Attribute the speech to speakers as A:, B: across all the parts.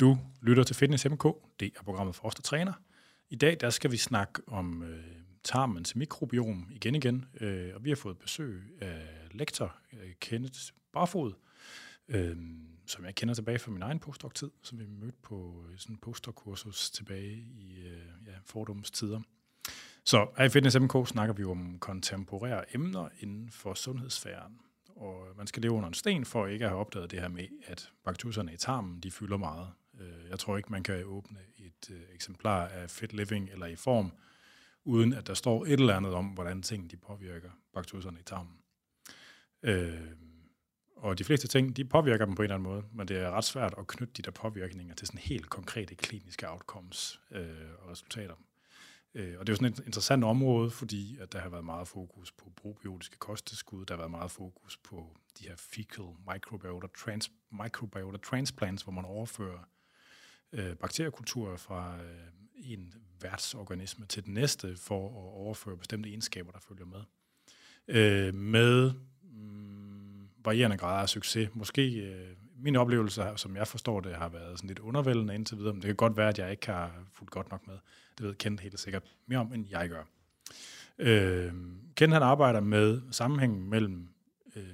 A: Du lytter til Fitness MK, det er programmet for os, der træner. I dag der skal vi snakke om øh, tarmens mikrobiom igen igen, øh, og vi har fået besøg af lektor øh, Kenneth Barfod, øh, som jeg kender tilbage fra min egen postdoc-tid, som vi mødte på øh, sådan en postdoc-kursus tilbage i øh, ja, fordoms tider. Så her i Fitness MK snakker vi om kontemporære emner inden for sundhedssfæren. Og man skal leve under en sten for ikke at have opdaget det her med, at bakterierne i tarmen, de fylder meget. Øh, jeg tror ikke, man kan åbne et øh, eksemplar af Fit Living eller i form, uden at der står et eller andet om, hvordan ting de påvirker bakterierne i tarmen. Øh, og de fleste ting, de påvirker dem på en eller anden måde, men det er ret svært at knytte de der påvirkninger til sådan helt konkrete kliniske outcomes øh, og resultater. Øh, og det er jo sådan et interessant område, fordi at der har været meget fokus på probiotiske kosttilskud, der har været meget fokus på de her fecal microbiota, trans, microbiota transplants, hvor man overfører øh, bakteriekulturer fra øh, en værtsorganisme til den næste, for at overføre bestemte egenskaber, der følger med. Øh, med mm, varierende grader af succes. Måske øh, min oplevelse, som jeg forstår det, har været sådan lidt undervældende indtil videre, men det kan godt være, at jeg ikke har fulgt godt nok med. Det ved Kent helt sikkert mere om, end jeg gør. Øh, Kent han arbejder med sammenhængen mellem øh,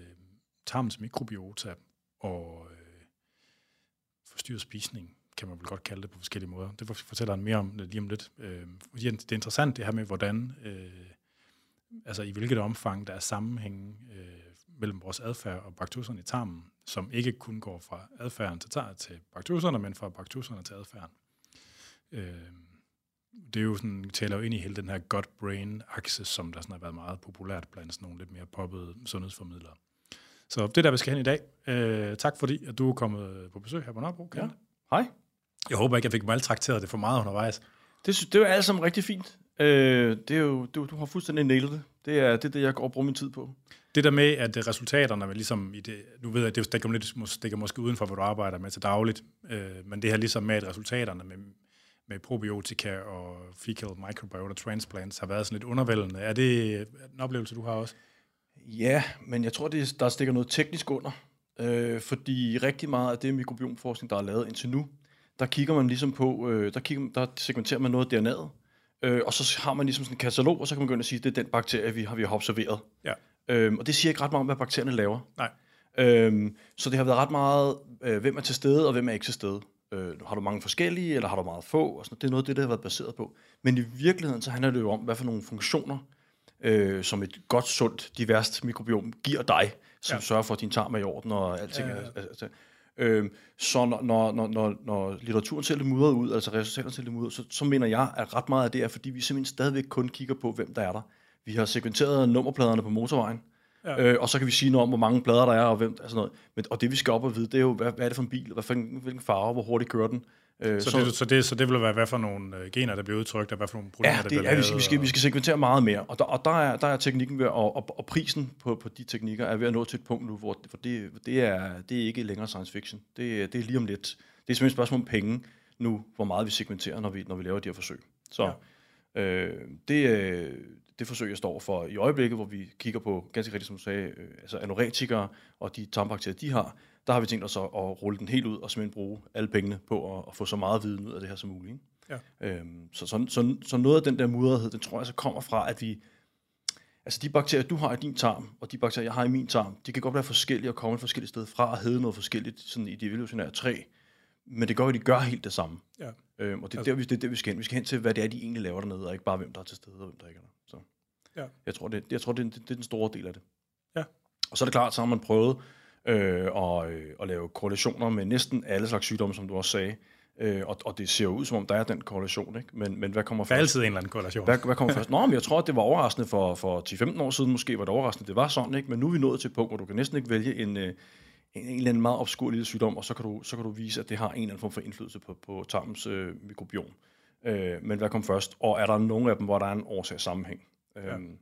A: tarmens mikrobiota og øh, forstyrret spisning, kan man vel godt kalde det på forskellige måder. Det fortæller han mere om lige om lidt. Øh, det er interessant det her med, hvordan, øh, altså i hvilket omfang der er sammenhæng øh, mellem vores adfærd og bakterierne i tarmen, som ikke kun går fra adfærden til, til bakterierne, men fra bakterierne til adfærden. Øh, det er jo sådan, taler jo ind i hele den her gut-brain-akse, som der sådan har været meget populært blandt sådan nogle lidt mere poppede sundhedsformidlere. Så det er der, vi skal hen i dag. Øh, tak fordi, at du er kommet på besøg her på Nørrebro.
B: Ja. Hej.
A: Jeg håber ikke, jeg fik maltrakteret det for meget undervejs.
B: Det, det er jo alt sammen rigtig fint. Øh, det er jo, du, du har fuldstændig nailet det. Det er det, det, jeg går og bruger min tid på.
A: Det der med, at resultaterne er ligesom i det, nu ved jeg, det stikker, lidt, stikker måske uden for, hvad du arbejder med til dagligt, øh, men det her ligesom med, at resultaterne med, med probiotika og fecal microbiota transplants har været sådan lidt undervældende. Er det en oplevelse, du har også?
B: Ja, men jeg tror, det, der stikker noget teknisk under. Øh, fordi rigtig meget af det mikrobiomforskning, der er lavet indtil nu, der kigger man ligesom på, øh, der, kigger, der segmenterer man noget af DNA'et, øh, og så har man ligesom sådan en katalog, og så kan man ind og sige, at det er den bakterie, vi har, vi har observeret.
A: Ja.
B: Øhm, og det siger ikke ret meget om, hvad bakterierne laver.
A: Nej.
B: Øhm, så det har været ret meget, øh, hvem er til stede, og hvem er ikke til stede. Øh, har du mange forskellige, eller har du meget få? Og sådan, det er noget af det, der har været baseret på. Men i virkeligheden, så handler det jo om, hvad for nogle funktioner, øh, som et godt, sundt, diverst mikrobiom giver dig, som ja. sørger for, at din tarm er i orden, og alting ja, ja. er... Altså, øh, så når, når, når, når litteraturen selv er mudret ud, altså resultaterne selv er mudret så, så mener jeg, at ret meget af det er, fordi vi simpelthen stadigvæk kun kigger på, hvem der er der. Vi har sekventeret nummerpladerne på motorvejen, ja. øh, og så kan vi sige noget om, hvor mange plader der er, og, hvem, altså noget. Men, og det vi skal op og vide, det er jo, hvad, hvad er det for en bil, hvad for en, hvilken farve, hvor hurtigt kører den.
A: Øh, så, så, det, så, det, så det vil være, hvad for nogle øh, gener, der bliver udtrykt, og hvad for nogle
B: proteiner, ja, det, der bliver ja, vi skal, vi, skal, vi skal segmentere meget mere, og der, og der, er, der er teknikken ved, og, og, og prisen på, på de teknikker er ved at nå til et punkt nu, hvor for det, det, er, det er ikke længere science fiction. Det, det er lige om lidt. Det er simpelthen et spørgsmål om penge nu, hvor meget vi segmenterer, når vi, når vi laver de her forsøg. Så ja. øh, det, øh, det forsøg, jeg står for i øjeblikket, hvor vi kigger på, ganske rigtigt som du sagde, øh, altså anorektikere og de tarmbakterier, de har, der har vi tænkt os at, at rulle den helt ud og simpelthen bruge alle pengene på at, at få så meget viden ud af det her som muligt. Ikke? Ja. Øhm, så, så, så, så noget af den der mudderhed, den tror jeg så kommer fra, at vi, altså de bakterier, du har i din tarm, og de bakterier, jeg har i min tarm, de kan godt være forskellige og komme et forskelligt sted fra og hedde noget forskelligt sådan i det evolutionære træ, men det gør, at de gør helt det samme. Ja. Øhm, og det er, altså, der, vi, det er der, vi skal hen. Vi skal hen til, hvad det er, de egentlig laver dernede, og ikke bare, hvem der er til stede og hvem der ikke er der. Så. Ja. Jeg tror, det, jeg tror det, det, det er den store del af det. Ja. Og så er det klart, så har man prøvet øh, og, øh, at lave korrelationer med næsten alle slags sygdomme, som du også sagde. Øh, og, og det ser jo ud, som om der er den korrelation. Ikke? Men, men hvad kommer først?
A: Der er altid en eller anden korrelation.
B: Hvad, hvad kommer først? Nå, men jeg tror, at det var overraskende for, for 10-15 år siden. Måske var det overraskende, det var sådan. Ikke? Men nu er vi nået til et punkt, hvor du kan næsten ikke vælge en, øh, en, en eller anden meget obskur lille sygdom, og så kan, du, så kan du vise, at det har en eller anden form for indflydelse på, på tarmens øh, mikrobiom. Øh, men hvad kom først? Og er der nogen af dem, hvor der er en årsag sammenhæng? Ja. Øhm,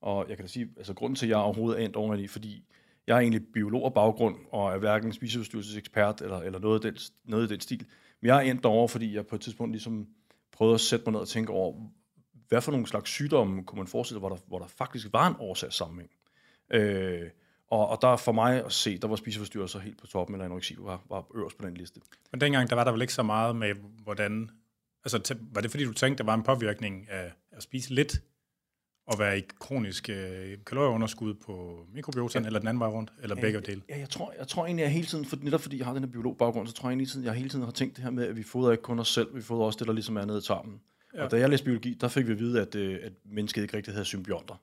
B: og jeg kan da sige, altså grunden til, at jeg overhovedet er endt over i, fordi jeg er egentlig biolog af baggrund, og er hverken spiseforstyrrelsesekspert eller, eller noget, af den, noget i den stil. Men jeg er endt derovre, fordi jeg på et tidspunkt ligesom prøvede at sætte mig ned og tænke over, hvad for nogle slags sygdomme kunne man forestille, hvor der, hvor der faktisk var en årsagssammenhæng. Øh, Og, og der for mig at se, der var spiseforstyrrelser helt på toppen, eller anoreksi var, var øverst på den liste.
A: Men dengang, der var der vel ikke så meget med, hvordan... Altså, var det fordi, du tænkte, der var en påvirkning af at spise lidt, og være i kronisk øh, kalorieunderskud på mikrobiotaen, ja. eller den anden vej rundt, eller begge dele?
B: Ja, jeg tror, jeg tror egentlig, at jeg hele tiden, for netop fordi jeg har den her biologbaggrund, så tror jeg egentlig, at jeg hele tiden har tænkt det her med, at vi fodrer ikke kun os selv, vi fodrer også det, der ligesom er nede i tarmen. Ja. Og da jeg læste biologi, der fik vi at vide, at, øh, at mennesket ikke rigtig havde symbionter.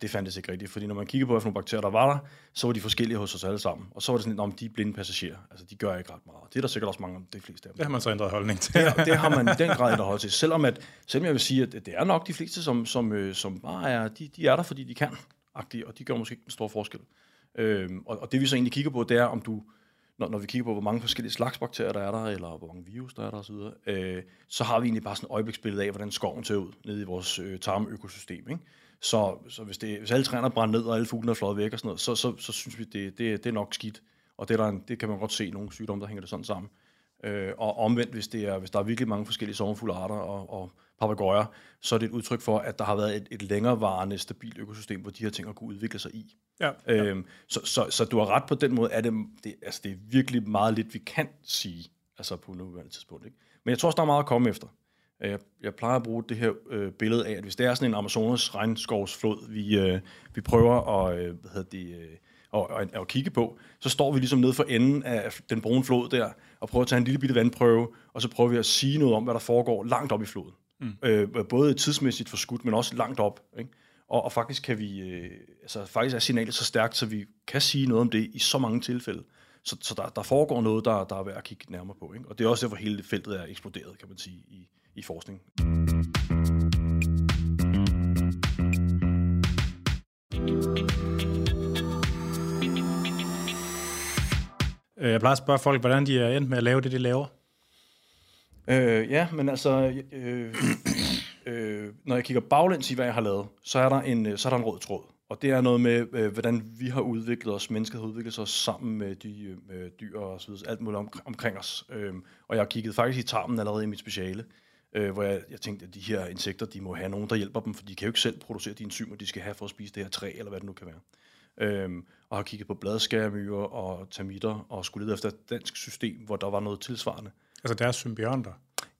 B: Det fandtes ikke rigtigt, fordi når man kigger på, hvilke bakterier der var der, så var de forskellige hos os alle sammen. Og så var det sådan, om de er blinde passagerer. Altså, de gør ikke ret meget. Det er der sikkert også mange af de fleste af dem.
A: Det har man så ændret holdning til.
B: det, det har man i den grad ændret holdning til. Selvom, at, selvom jeg vil sige, at det er nok de fleste, som, som, øh, som bare er, de, de er der, fordi de kan. Og de gør måske ikke en stor forskel. Øhm, og, og det vi så egentlig kigger på, det er, om du, når, når vi kigger på, hvor mange forskellige slags bakterier der er der, eller hvor mange virus der er der osv., øh, så har vi egentlig bare sådan et øjebliksbillede af, hvordan skoven ser ud nede i vores øh, tarmøkosystem. Ikke? Så, så hvis, det, hvis alle træerne brænder ned, og alle fuglene er fløjet væk og sådan noget, så, så, så synes vi, det, det, det er nok skidt. Og det, der en, det kan man godt se nogle sygdomme, der hænger det sådan sammen. Øh, og omvendt, hvis, det er, hvis der er virkelig mange forskellige sommerfuglearter og, og papegøjer, så er det et udtryk for, at der har været et, et længerevarende, stabilt økosystem, hvor de her ting har kunne udvikle sig i.
A: Ja, ja.
B: Øhm, så, så, så du har ret på den måde, at det, det, altså det er virkelig meget lidt, vi kan sige altså på nuværende tidspunkt. Ikke? Men jeg tror også, der er meget at komme efter. Jeg, jeg plejer at bruge det her øh, billede af, at hvis det er sådan en Amazonas regnskovsflod, vi, øh, vi prøver at, øh, hvad hedder det, øh, at, at, at kigge på, så står vi ligesom nede for enden af den brune flod der, og prøver at tage en lille bitte vandprøve, og så prøver vi at sige noget om, hvad der foregår langt op i floden. Mm. Øh, både tidsmæssigt forskudt, men også langt op. Ikke? Og, og faktisk kan vi, øh, altså faktisk er signalet så stærkt, så vi kan sige noget om det i så mange tilfælde. Så, så der, der foregår noget, der, der er værd at kigge nærmere på. Ikke? Og det er også derfor hele feltet er eksploderet, kan man sige, i, i forskning.
A: Øh, jeg plejer at spørge folk, hvordan de er endt med at lave det, de laver.
B: Øh, ja, men altså, øh, øh, når jeg kigger baglæns i, hvad jeg har lavet, så er der en, så er der en rød tråd. Og det er noget med, øh, hvordan vi har udviklet os, mennesket har udviklet sig sammen med de øh, dyr og så videre, alt muligt om, omkring os. Øh, og jeg har kigget faktisk i tarmen allerede i mit speciale øh, hvor jeg, jeg tænkte, at de her insekter, de må have nogen, der hjælper dem, for de kan jo ikke selv producere de enzymer, de skal have for at spise det her træ, eller hvad det nu kan være. Øhm, og har kigget på bladskærmyrer og termitter, og skulle lede efter et dansk system, hvor der var noget tilsvarende.
A: Altså deres symbionter?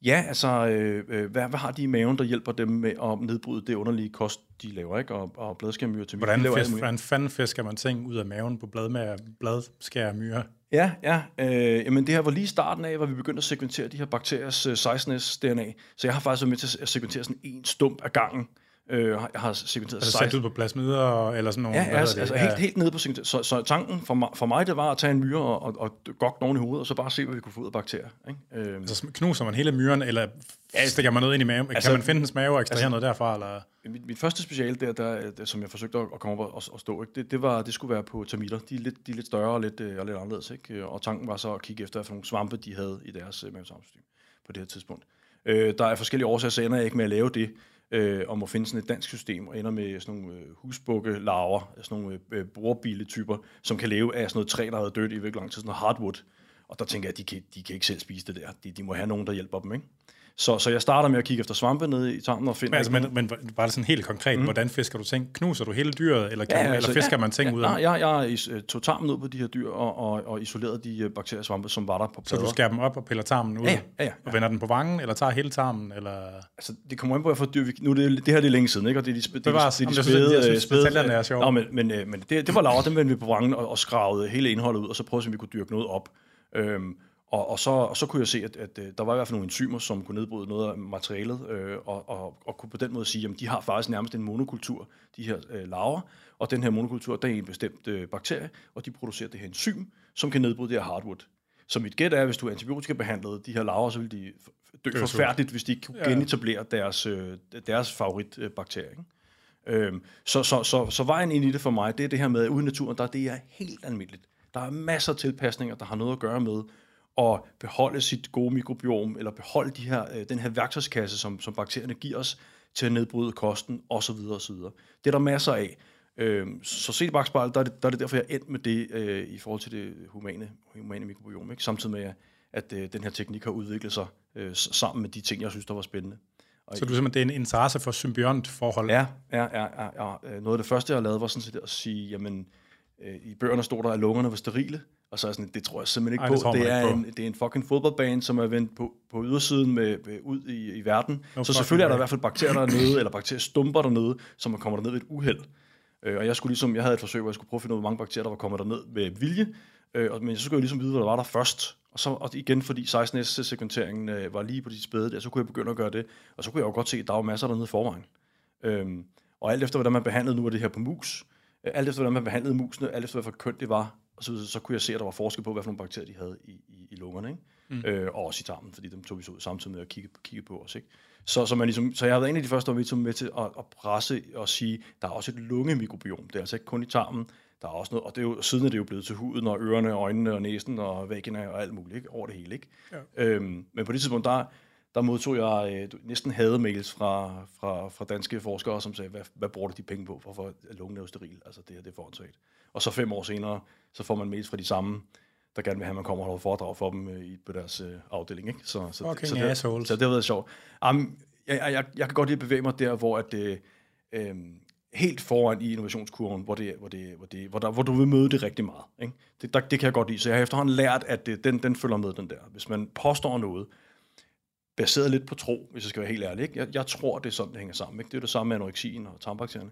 B: Ja, altså, øh, øh, hvad, hvad har de i maven, der hjælper dem med at nedbryde det underlige kost, de laver, ikke? Og, og bladskærmyrer til
A: Hvordan, fisk, hvordan fanden fisker man ting ud af maven på blad bladskærmyrer?
B: Ja, ja. Øh, jamen det her var lige starten af, hvor vi begyndte at sekventere de her bakteriers øh, 16S DNA. Så jeg har faktisk været med til at sekventere sådan en stump af gangen. Øh, jeg har segmenteret
A: altså sat ud på plasmider eller sådan nogle?
B: Ja, ja altså, altså helt, helt nede på segmenteret. Så, så tanken for mig, for mig, det var at tage en myre og, og, og gokke nogen i hovedet, og så bare se, hvad vi kunne få ud af bakterier. Ikke?
A: Øh. Altså knuser man hele myren, eller stikker man noget ind i maven? Altså, kan man finde dens mave og ekstrahere altså, noget derfra? Eller?
B: Mit, mit første speciale der, der, der, som jeg forsøgte at komme op og, og stå, ikke? Det, det, var, det skulle være på termitter. De er lidt, de er lidt større og lidt, øh, og lidt anderledes. Ikke? Og tanken var så at kigge efter, hvilke nogle svampe de havde i deres øh, mavetarmsystem på det her tidspunkt. Øh, der er forskellige årsager, så ender jeg ikke med at lave det øh, om at finde sådan et dansk system, og ender med sådan nogle øh, husbukke sådan nogle øh, øh bordbiletyper, som kan leve af sådan noget træ, der har dødt i virkelig lang tid, sådan noget hardwood. Og der tænker jeg, at de kan, de kan ikke selv spise det der. De, de må have nogen, der hjælper dem, ikke? Så, så jeg starter med at kigge efter svampe nede i tarmen og finde...
A: Men, altså, men, men bare sådan helt konkret, mm. hvordan fisker du ting? Knuser du hele dyret, eller, kan, ja, altså, eller fisker ja, man ting
B: ja,
A: ud af
B: ja, jeg, jeg øh, tog tarmen ud på de her dyr og, og, og isolerede de øh, bakterier svampe, som var der på plader.
A: Så du skærer dem op og piller tarmen ud?
B: Ja, ja, ja.
A: Og vender den på vangen, eller tager hele tarmen? Eller?
B: Altså, det kommer ind på, at for dyr... Nu det, det her det er længe siden, ikke? Og det er de, det, det,
A: var,
B: det,
A: de, de spæde... Jeg synes, spæde, er sjovt.
B: Nå, men, men, men det, det var lavet, dem vendte vi på vangen og, og skravede hele indholdet ud, og så prøvede vi kunne dyrke noget op. Øhm, og, og, så, og så kunne jeg se, at, at, at der var i hvert fald nogle enzymer, som kunne nedbryde noget af materialet, øh, og, og, og kunne på den måde sige, at de har faktisk nærmest en monokultur, de her øh, larver, og den her monokultur, der er en bestemt øh, bakterie, og de producerer det her enzym, som kan nedbryde det her hardwood. Så mit gæt er, at hvis du antibiotikabehandlede de her larver, så ville de dø forfærdeligt, hvis de ikke kunne ja. genetablere deres, øh, deres favoritbakterie. Ikke? Øhm, så, så, så, så vejen ind i det for mig, det er det her med, at ude i naturen, der det er helt almindeligt. Der er masser af tilpasninger, der har noget at gøre med, at beholde sit gode mikrobiom, eller beholde de her, øh, den her værktøjskasse, som, som bakterierne giver os, til at nedbryde kosten, osv. osv. Det er der masser af. Øh, så set i bagspejlet, der er, det, der er det derfor, jeg er endt med det øh, i forhold til det humane, humane mikrobiom. Ikke? Samtidig med, at øh, den her teknik har udviklet sig øh, sammen med de ting, jeg synes, der var spændende.
A: Og så du simpelthen, det er en interesse for symbiont forhold?
B: Ja, ja, ja, ja, ja. Noget af det første, jeg lavede, var sådan set at sige, jamen, øh, i bøgerne stod der, at lungerne var sterile, og så er sådan, det tror jeg simpelthen ikke
A: Ej,
B: på.
A: det tror
B: Det,
A: man
B: er
A: på.
B: en, det er en fucking fodboldbane, som er vendt på, på ydersiden med, med, ud i, i verden.
A: No
B: så selvfølgelig er der i hvert fald bakterier dernede, eller bakteriestumper dernede, som kommer derned ved et uheld. Øh, og jeg skulle ligesom, jeg havde et forsøg, hvor jeg skulle prøve at finde ud af, hvor mange bakterier, der var kommet derned ved vilje, øh, og, men så skulle jeg ligesom vide, hvad der var der først. Og så og igen, fordi 16S-sekventeringen øh, var lige på de spæde der, så kunne jeg begynde at gøre det. Og så kunne jeg jo godt se, at der var masser dernede i forvejen. Øhm, og alt efter, hvordan man behandlede nu af det her på mus, øh, alt efter, hvordan man behandlede musene, alt efter, hvad for køn det var, og så, så kunne jeg se, at der var forskel på, hvad for nogle bakterier de havde i, i, i lungerne, ikke? Mm. Øh, og også i tarmen, fordi dem tog vi så ud samtidig med at kigge, kigge på os. Ikke? Så, så, man ligesom, så jeg har været en af de første, der var med til at, at presse og sige, der er også et lungemikrobiom. Det er altså ikke kun i tarmen, der er også noget, og det er jo, siden er det jo blevet til huden og ørerne, og øjnene og næsen og vagina og alt muligt, ikke? over det hele. Ikke?
A: Ja.
B: Øhm, men på det tidspunkt, der, der modtog jeg øh, næsten hademails fra, fra, fra danske forskere, som sagde, hvad, hvad bruger du de penge på, hvorfor er lungen er steril? Altså det her, det er forhåndsagt. Og så fem år senere, så får man mails fra de samme, der gerne vil have, at man kommer og holder foredrag for dem øh, i, på deres øh, afdeling. Ikke? Så, så,
A: Fucking
B: så, det,
A: assholes.
B: så det har været sjovt. Um, jeg, jeg, jeg, jeg kan godt lide at bevæge mig der, hvor at, øh, øh, helt foran i innovationskurven, hvor, det, hvor, det, hvor, det, hvor, der, hvor du vil møde det rigtig meget. Ikke? Det, der, det kan jeg godt lide. Så jeg har efterhånden lært, at det, den, den følger med, den der. Hvis man påstår noget, baseret lidt på tro, hvis jeg skal være helt ærlig. Ikke? Jeg, jeg tror, det er sådan, det hænger sammen. Ikke? Det er det samme med anoreksien og tarmbakterierne.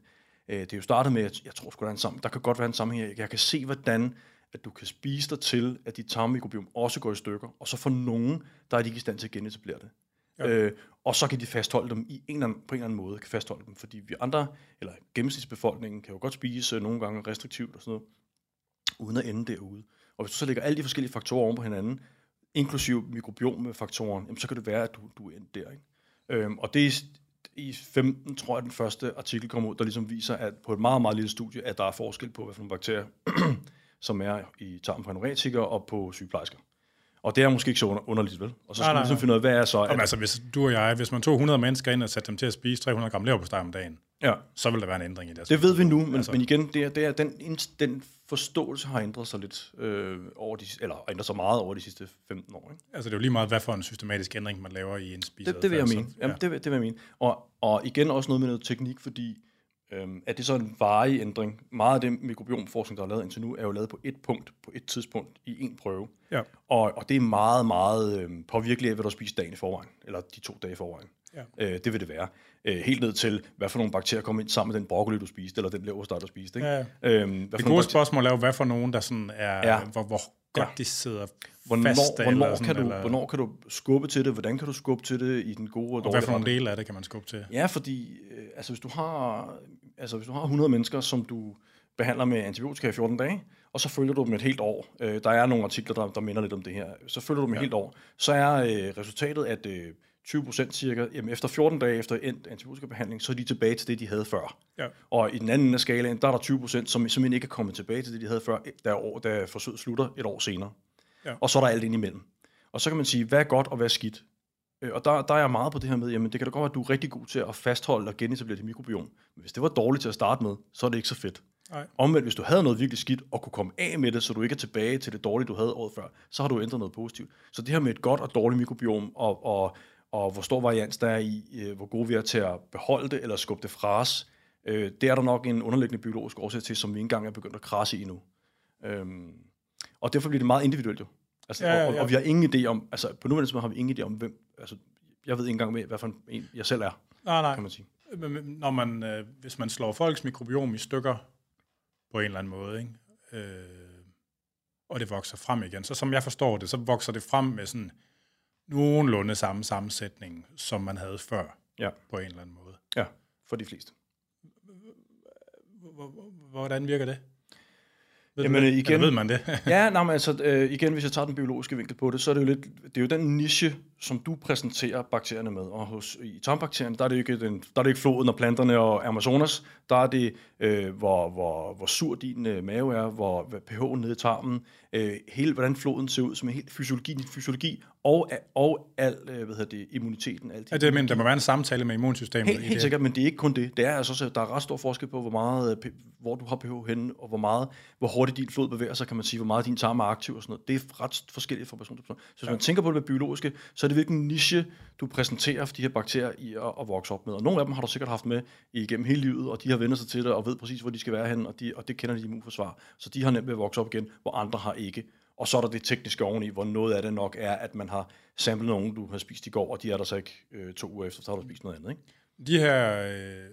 B: Øh, det er jo startet med, at jeg tror sgu, der er en sammen. Der kan godt være en sammenhæng. her. Jeg kan se, hvordan at du kan spise dig til, at dit tarmmikrobiom også går i stykker, og så for nogen, der er de ikke i stand til at genetablere det.
A: Ja.
B: Ja. Øh, og så kan de fastholde dem i en eller anden, på en eller anden måde, kan fastholde dem, fordi vi andre, eller gennemsnitsbefolkningen, kan jo godt spise øh, nogle gange restriktivt og sådan noget, uden at ende derude. Og hvis du så lægger alle de forskellige faktorer oven på hinanden, inklusiv mikrobiomfaktoren, jamen, så kan det være, at du, du er endt der. Ikke? Øhm, og det er i- 15, tror jeg, den første artikel kom ud, der ligesom viser, at på et meget, meget lille studie, at der er forskel på, hvad for nogle bakterier, som er i tarmen på anoretikere og på sygeplejersker. Og det er måske ikke så under, underligt, vel? Og så
A: Nej,
B: skal man
A: nej,
B: ligesom
A: nej.
B: finde ud af, hvad er så...
A: Jamen,
B: At,
A: altså, hvis du og jeg, hvis man tog 100 mennesker ind og satte dem til at spise 300 gram leverpostej om dagen,
B: ja,
A: så vil der være en ændring i deres
B: det ved vi nu, men,
A: Altså-
B: men igen, det er, det er, den, den forståelse har ændret sig lidt øh, over de, eller ændret sig meget over de sidste 15 år. Ikke?
A: Altså, det er jo lige meget, hvad for en systematisk ændring, man laver i en spiser.
B: Det, det vil jeg mene.
A: Ja.
B: Jamen, det, vil- det vil jeg mene. Og, og igen også noget med noget teknik, fordi øhm, at det så en varig ændring. Meget af det mikrobiomforskning, der er lavet indtil nu, er jo lavet på et punkt, på et tidspunkt, i en prøve.
A: Ja.
B: Og, og det er meget, meget øhm, påvirkeligt af, hvad du spist dagen i forvejen, eller de to dage i forvejen.
A: Ja.
B: Øh, det vil det være. Øh, helt ned til, hvad for nogle bakterier kommer ind sammen med den broccoli, du spiste, eller den leverpostej, du spiste. Ikke?
A: Ja.
B: Øhm, hvad
A: Det gode spørgsmål er jo, hvad for nogen, der sådan er,
B: Ja.
A: hvor, hvor godt
B: Ja.
A: de sidder
B: Hvornår,
A: fast
B: hvornår,
A: eller sådan,
B: kan du,
A: eller,
B: hvornår kan du skubbe til det? Hvordan kan du skubbe til det i den gode og
A: og hvad
B: dårlige
A: for nogle dele af det kan man skubbe til?
B: Ja, fordi øh, altså, hvis, du har, altså, hvis du har 100 mennesker, som du behandler med antibiotika i 14 dage, og så følger du dem et helt år. Øh, der er nogle artikler, der, der minder lidt om det her. Så følger du dem et
A: Ja.
B: helt år. Så er øh, resultatet, at øh, 20 procent cirka, jamen efter 14 dage efter endt antibiotikabehandling, så er de tilbage til det, de havde før.
A: Ja.
B: Og i den anden af skalaen, der er der 20 procent, som simpelthen ikke er kommet tilbage til det, de havde før, da, år, da forsøget slutter et år senere.
A: Ja.
B: Og så er der alt ind imellem. Og så kan man sige, hvad er godt og hvad er skidt? Øh, Og der, der er jeg meget på det her med, jamen det kan da godt være, at du er rigtig god til at fastholde og genetablere dit mikrobiom. Men hvis det var dårligt til at starte med, så er det ikke så fedt.
A: Nej.
B: Omvendt, hvis du havde noget virkelig skidt, og kunne komme af med det, så du ikke er tilbage til det dårlige, du havde året før, så har du ændret noget positivt. Så det her med et godt og dårligt mikrobiom, og, og, og hvor stor varians der er i, øh, hvor gode vi er til at beholde det, eller skubbe det fra os, øh, det er der nok en underliggende biologisk årsag til, som vi ikke engang er begyndt at krasse i nu. Øhm, og derfor bliver det meget individuelt jo. Altså,
A: Ja,
B: ja,
A: ja,
B: og, og vi har ingen idé om, altså på nuværende tidspunkt har vi ingen idé om, hvem, altså jeg ved ikke engang, med, hvad for en, jeg selv er,
A: Nej, nej.
B: kan man sige.
A: Men- Når man, øh, hvis man slår folks mikrobiom i stykker på en eller anden måde, ikke? Øh, og det vokser frem igen, så som jeg forstår det, så vokser det frem med sådan nogenlunde samme sammensætning, som man havde før
B: Ja.
A: på en eller anden måde.
B: Ja, for de fleste.
A: Hvordan virker det? Ved
B: Jamen,
A: det?
B: igen-
A: Eller ved man det?
B: Ja, nej, men altså, øh, igen, hvis jeg tager den biologiske vinkel på det, så er det jo lidt, det er jo den niche, som du præsenterer bakterierne med. Og hos, i tarmbakterierne, der er det ikke, den, der er det ikke floden og planterne og Amazonas, der er det, øh, hvor, hvor, hvor sur din øh, mave er, hvor, pH'en nede i tarmen, øh, hele, hvordan floden ser ud, som er helt fysiologi, din fysiologi, og, og al, øh, hvad hedder det, immuniteten. Alt
A: Ja, det, men der må være en samtale med immunsystemet
B: Helt, helt sikkert, men det er ikke kun det. Det er altså der er ret stor forskel på, hvor meget, øh, hvor du har pH henne, og hvor meget, hvor hurtigt din flod bevæger sig, kan man sige, hvor meget din tarm er aktiv og sådan noget. Det er ret forskelligt fra person til person. Så hvis man tænker på det biologiske, så det hvilken niche, du præsenterer for de her bakterier i at, at vokse op med. Og nogle af dem har du sikkert haft med igennem hele livet, og de har vendt sig til det og ved præcis, hvor de skal være henne, og, de, og det kender de immunforsvar. Så de har nemt ved at vokse op igen, hvor andre har ikke. Og så er der det tekniske oveni, hvor noget af det nok er, at man har samlet nogen, du har spist i går, og de er der så ikke øh, to uger efter, så har du spist noget andet. Ikke?
A: De her, øh,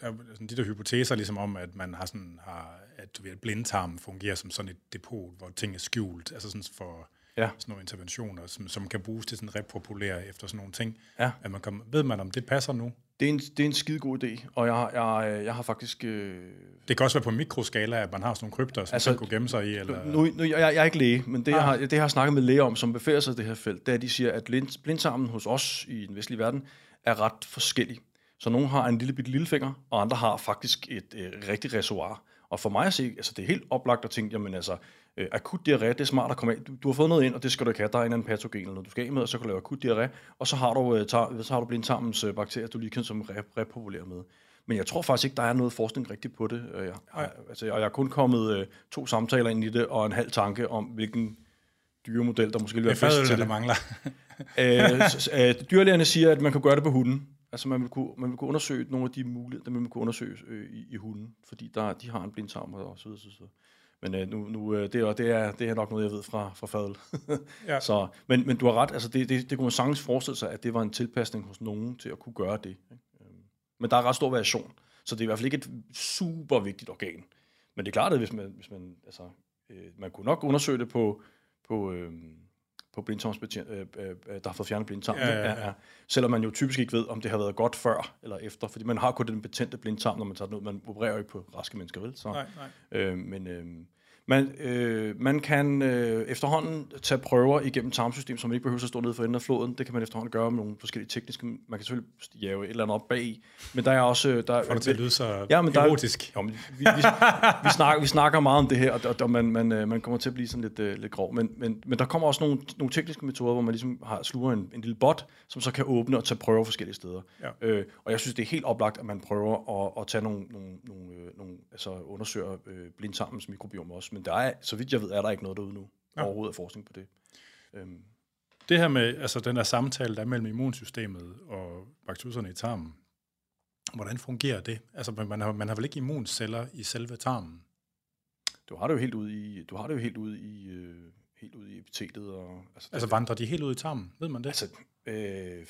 A: der, sådan de der hypoteser ligesom om, at man har sådan, har, at du ved, at blindtarmen fungerer som sådan et depot, hvor ting er skjult, altså sådan for ja. sådan nogle interventioner, som, som kan bruges til sådan at repopulere efter sådan nogle ting. Ja. At man kan, ved man, om det passer nu?
B: Det er en, det er en skide god idé, og jeg, jeg, jeg har faktisk... Øh...
A: Det kan også være på mikroskala, at man har sådan nogle krypter, som altså, man kunne gemme sig i. Eller...
B: Nu, nu, jeg, jeg er ikke læge, men det, ah. jeg har, det, jeg har snakket med læger om, som befinder sig i det her felt, det er, at de siger, at blind, blindtarmen hos os i den vestlige verden er ret forskellig. Så nogle har en lille bitte lillefinger, og andre har faktisk et øh, rigtigt reservoir. Og for mig at se, altså det er helt oplagt at tænke, jamen altså, øh, akut diarré, det er smart at komme af. Du, du har fået noget ind, og det skal du ikke have. Der er en anden patogen, eller noget, du skal af med, og så kan du lave akut diarré, og så har du, øh, tar, så har du blindtarmens øh, bakterier, du lige kan som rep- repopulere med. Men jeg tror faktisk ikke, der er noget forskning rigtigt på det. Øh, jeg, jeg, altså, og jeg har kun kommet øh, to samtaler ind i det, og en halv tanke om, hvilken dyremodel, der måske vil være
A: bedst til det. mangler.
B: øh, øh, dyrlægerne siger, at man kan gøre det på hunden. Altså man vil kunne, man vil kunne undersøge nogle af de muligheder, der man vil kunne undersøge øh, i, i hunden, fordi der, de har en blindtarm og så videre, så videre. Men øh, nu, nu øh, det, er, det, er, det er nok noget, jeg ved fra, fra fadel. ja. så, men, men du har ret, altså det, det, det kunne man sagtens forestille sig, at det var en tilpasning hos nogen til at kunne gøre det. Ikke? Øhm, men der er ret stor variation, så det er i hvert fald ikke et super vigtigt organ. Men det er klart, at hvis man, hvis man, altså, øh, man kunne nok undersøge det på, på øh, på blindtarmsbetjent, øh, øh, der har fået fjernet blindtarm. Ja, ja, ja. Ja, Selvom man jo typisk ikke ved, om det har været godt før eller efter, fordi man har kun den betændte blindtarm, når man tager den ud. Man opererer jo ikke på raske mennesker, vel? Så, nej, nej. Øh, men, øh, man, øh, man kan øh, efterhånden tage prøver igennem tarmsystemet, som man ikke behøver at stå nede for enden af floden. Det kan man efterhånden gøre med nogle forskellige tekniske... Man kan selvfølgelig jave et eller andet op bag men der er også... Øh, der,
A: For det til at lyde så ja, men der, erotisk.
B: Ja, men vi, vi, vi, snakker, vi snakker meget om det her, og, og man, man, øh, man kommer til at blive sådan lidt, uh, lidt grov. Men, men, men der kommer også nogle, nogle tekniske metoder, hvor man ligesom har sluger en, en lille bot, som så kan åbne og tage prøver forskellige steder. Ja. Øh, og jeg synes, det er helt oplagt, at man prøver at, at tage nogle, nogle, nogle, nogle altså undersøge øh, blindtarmens mikrobiom også. Men der er, så vidt jeg ved, er der ikke noget derude nu. Ja. Overhovedet er forskning på det. Øhm.
A: Det her med altså den der samtale, der er mellem immunsystemet og bakterierne i tarmen, hvordan fungerer det? Altså, man har, man har vel ikke immunceller i selve tarmen?
B: Du har det jo helt ud i, du har det jo helt ud i, øh, helt ud i epitetet. Og,
A: altså, altså vandrer de helt ud i tarmen? Ved man det?
B: Altså, Øh,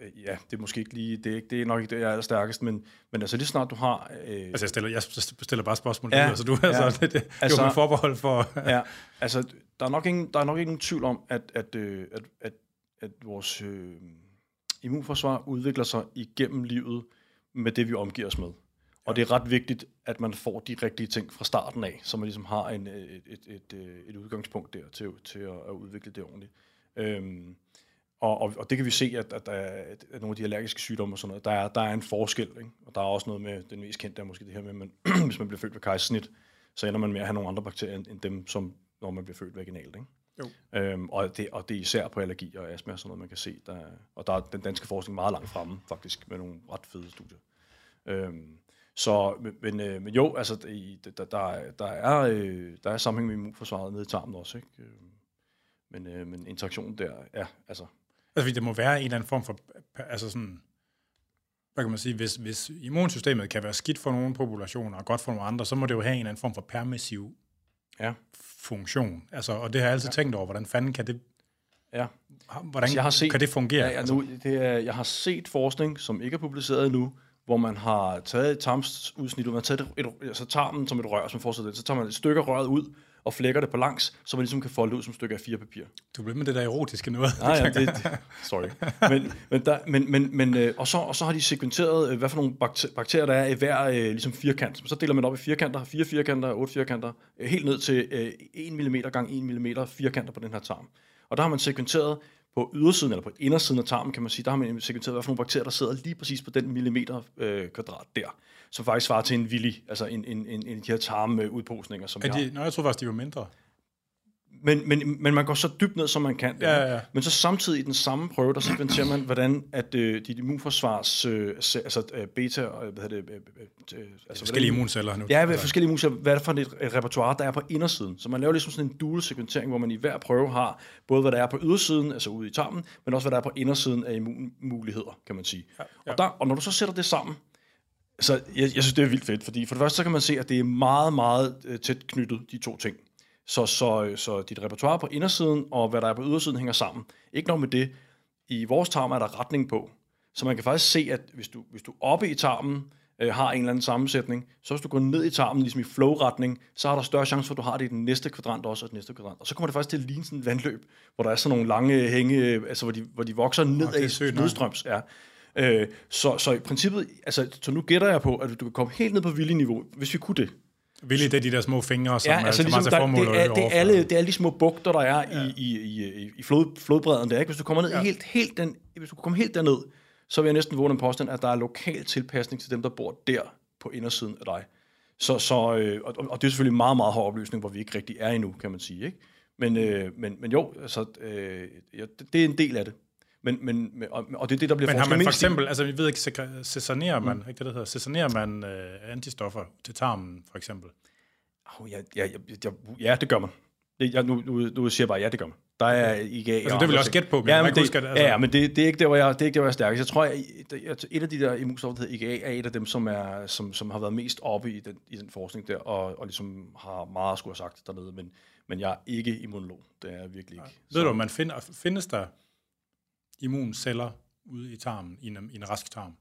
B: ja, det er måske ikke lige, det er, ikke, det er nok ikke det, jeg er stærkest, men, men altså lige snart du har...
A: Øh, altså jeg stiller, jeg stiller bare spørgsmål, ja, altså du ja, altså, det, det, altså, er forbehold for...
B: ja, altså der er nok ingen, der er nok ikke nogen tvivl om, at, at, øh, at, at, at vores øh, immunforsvar udvikler sig igennem livet med det, vi omgiver os med. Og det er ret vigtigt, at man får de rigtige ting fra starten af, så man ligesom har en, et, et, et, et udgangspunkt der til, til at, at udvikle det ordentligt. Øhm, og, og, og det kan vi se, at, at, der at nogle af de allergiske sygdomme og sådan noget, der er, der er en forskel. Ikke? Og der er også noget med, den mest kendte er måske det her med, at man, hvis man bliver født ved kejsersnit, så ender man med at have nogle andre bakterier end dem, som når man bliver født vaginalt. Ikke? Jo. Øhm, og, det, og det er især på allergi og astma og sådan noget, man kan se. Der, og der er den danske forskning meget langt fremme, faktisk, med nogle ret fede studier. Øhm, så, men, øh, men jo, altså, der, der, der, er, øh, der er sammenhæng med immunforsvaret nede i tarmen også. Ikke? Øhm, men, øh, men interaktionen der, ja, altså,
A: Altså, det må være en eller anden form for, altså sådan, hvad kan man sige, hvis, hvis immunsystemet kan være skidt for nogle populationer og godt for nogle andre, så må det jo have en eller anden form for permissiv ja. funktion. Altså, og det har jeg altid ja. tænkt over, hvordan fanden kan det, ja. hvordan altså, jeg har set, kan det fungere?
B: Ja, ja, nu, det er, jeg har set forskning, som ikke er publiceret endnu, hvor man har taget et tarmsudsnit, man har taget et, et, altså tarmen som et rør, som fortsætter det, så tager man et stykke af røret ud, og flækker det på langs, så man ligesom kan folde det ud som et stykke af fire papir.
A: Du bliver med det der erotiske noget.
B: Nej, ja, det, det, sorry. Men, men, der, men, men, men øh, og, så, og så har de sekventeret, øh, hvad for nogle bakterier der er i hver øh, ligesom firkant. Så deler man op i firkanter, fire firkanter, otte firkanter, helt ned til 1 mm gange 1 mm firkanter på den her tarm. Og der har man sekventeret på ydersiden, eller på indersiden af tarmen, kan man sige, der har man sekventeret, hvad for nogle bakterier, der sidder lige præcis på den millimeter øh, kvadrat der, som faktisk svarer til en villig, altså en, en, en, en de her tarmeudposninger, som
A: er de, Nå, jeg tror faktisk, de var mindre.
B: Men, men, men man går så dybt ned, som man kan.
A: Ja, ja, ja.
B: Men så samtidig i den samme prøve, der sekventerer man, hvordan at øh, dit immunforsvars, øh, se- altså øh, beta, øh, hvad hedder det, øh, øh, øh, altså,
A: Forskellige
B: hvordan-
A: immunceller nu.
B: Ja, hvad forskellige immunceller, hvad er det for et, et repertoire, der er på indersiden. Så man laver ligesom sådan en dual sekventering, hvor man i hver prøve har både hvad der er på ydersiden, altså ude i tarmen, men også hvad der er på indersiden af immunmuligheder, kan man sige. Ja, ja. Og, der, og når du så sætter det sammen, så jeg, jeg synes, det er vildt fedt, fordi for det første så kan man se, at det er meget, meget tæt knyttet, de to ting. Så, så, så dit repertoire på indersiden og hvad der er på ydersiden hænger sammen. Ikke nok med det. I vores tarm er der retning på. Så man kan faktisk se, at hvis du, hvis du oppe i tarmen øh, har en eller anden sammensætning, så hvis du går ned i tarmen, ligesom i flow-retning, så har der større chance for, at du har det i den næste kvadrant også, og den næste kvadrant. Og så kommer det faktisk til at ligne sådan et vandløb, hvor der er sådan nogle lange hænge, altså hvor de, hvor de vokser
A: er
B: nedad,
A: nok.
B: nedstrøms. Ja. Øh, så, så i princippet, altså, så nu gætter jeg på, at du kan komme helt ned på vilje-niveau, hvis vi kunne det.
A: Vildt, det er de der små fingre, som
B: Ja,
A: er,
B: altså
A: som
B: ligesom, der,
A: formål
B: det, er, det, er alle, det er alle de små bugter, der er ja. i, i, i, i flod, flodbredden der. Ikke? Hvis du kommer ned ja. helt, helt den, hvis du kommer helt derned, så vil jeg næsten våge en påstand, at der er lokal tilpasning til dem, der bor der på indersiden af dig. Så, så, øh, og, og det er selvfølgelig meget, meget hård opløsning, hvor vi ikke rigtig er endnu, kan man sige. Ikke? Men, øh, men, men jo, altså, øh, ja, det, det er en del af det. Men, men, og, og det er det, der bliver
A: Men har man for eksempel, altså vi ved ikke, cessanerer man, ikke det, der hedder, cessanerer man øh, antistoffer til tarmen, for eksempel?
B: Oh, ja, ja, ja, ja, ja, det gør man. Jeg, nu, nu, nu siger jeg bare, ja, det gør man. Der er IGA
A: Altså, det vil jeg også gætte på, men
B: ja, men det,
A: huske, at- altså-
B: ja, ja, men det, det, er ikke der, hvor jeg, det er ikke der, hvor jeg er stærkest. Jeg tror, at et af de der immunstoffer, der hedder IGA, er et af dem, som, er, som, som har været mest oppe i den, i den forskning der, og, og ligesom har meget at skulle have sagt dernede, men, men jeg er ikke immunolog. Det er jeg virkelig ikke.
A: Ved du, man finder, findes der immunceller ude i tarmen, i en, i en rask tarm?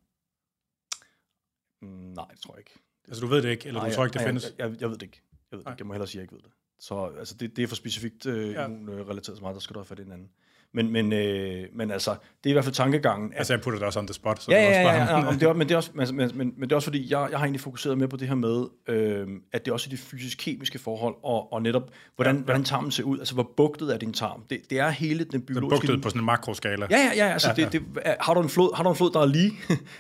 B: Mm, nej, det tror jeg ikke.
A: Altså du ved det ikke, eller
B: nej,
A: du tror ikke, det
B: nej,
A: findes?
B: Jeg, jeg, jeg ved det ikke. Jeg, ved det jeg må hellere sige, at jeg ikke ved det. Så altså, det, det er for specifikt øh,
A: Ja.
B: immunrelateret så meget, der skal du have fat i en anden. Men, men, øh, men altså, det er i hvert fald tankegangen, at
A: Altså jeg putter det også on the spot. Så
B: Ja,
A: det er
B: ja, ja, ja, ja. Men, det er, men, det er også, men, men, men, det er også fordi, jeg, jeg har egentlig fokuseret mere på det her med, øh, at det er også de fysisk-kemiske forhold, og, og netop, hvordan, ja, ja. hvordan tarmen ser ud, altså hvor bugtet er din tarm. Det, det er hele den
A: Den
B: biologiske...
A: bugtet på sådan en makroskala.
B: Ja, ja, ja, altså
A: Ja,
B: ja,
A: ja.
B: Det, det, er, har, du en flod, har du en flod, der er lige,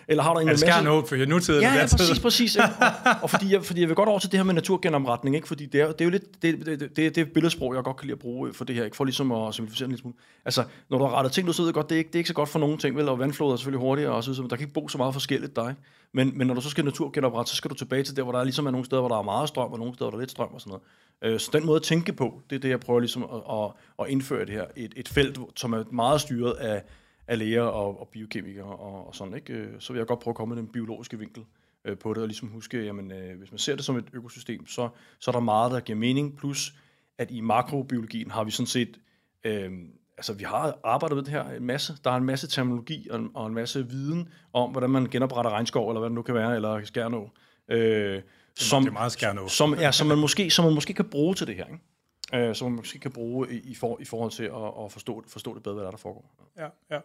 B: eller har du en
A: Er det
B: masse...
A: noget for nutiden?
B: Ja, ja,
A: tid?
B: præcis, præcis. ikke? Og, og fordi, jeg, fordi jeg vil godt over til det her med naturgenomretning, ikke? fordi det er, det er jo lidt det, det, det, det, det er billedsprog, jeg godt kan lide at bruge for det her, ikke? for ligesom at simplificere en lille smule. Altså, Altså, når du har rettet ting, du så ved godt, det er, ikke, det er ikke så godt for nogen ting, vel? og vandfloder er selvfølgelig hurtigere, og så, der kan ikke bo så meget forskelligt dig. Men, men når du så skal naturgenoprette, så skal du tilbage til der, hvor der ligesom er nogle steder, hvor der er meget strøm, og nogle steder, hvor der er lidt strøm og sådan noget. Øh, så den måde at tænke på, det er det, jeg prøver ligesom at, at, at indføre det her. Et, et felt, som er meget styret af, af læger og, og biokemikere og, og sådan, ikke? Øh, så vil jeg godt prøve at komme med den biologiske vinkel øh, på det, og ligesom huske, jamen, hvis man ser det som et økosystem, så, så er der meget, der giver mening, plus at i makrobiologien har vi sådan set, øh, altså vi har arbejdet med det her en masse, der er en masse terminologi og en, og en masse viden om, hvordan man genopretter regnskov, eller hvad det nu kan være, eller skærnå, øh, som,
A: det er meget skærnå.
B: som, ja, som, man måske, som man måske kan bruge til det her, ikke? Øh, som man måske kan bruge i, i, for, i forhold til at, at forstå, forstå det bedre, hvad der, er, der foregår.
A: Ja, ja.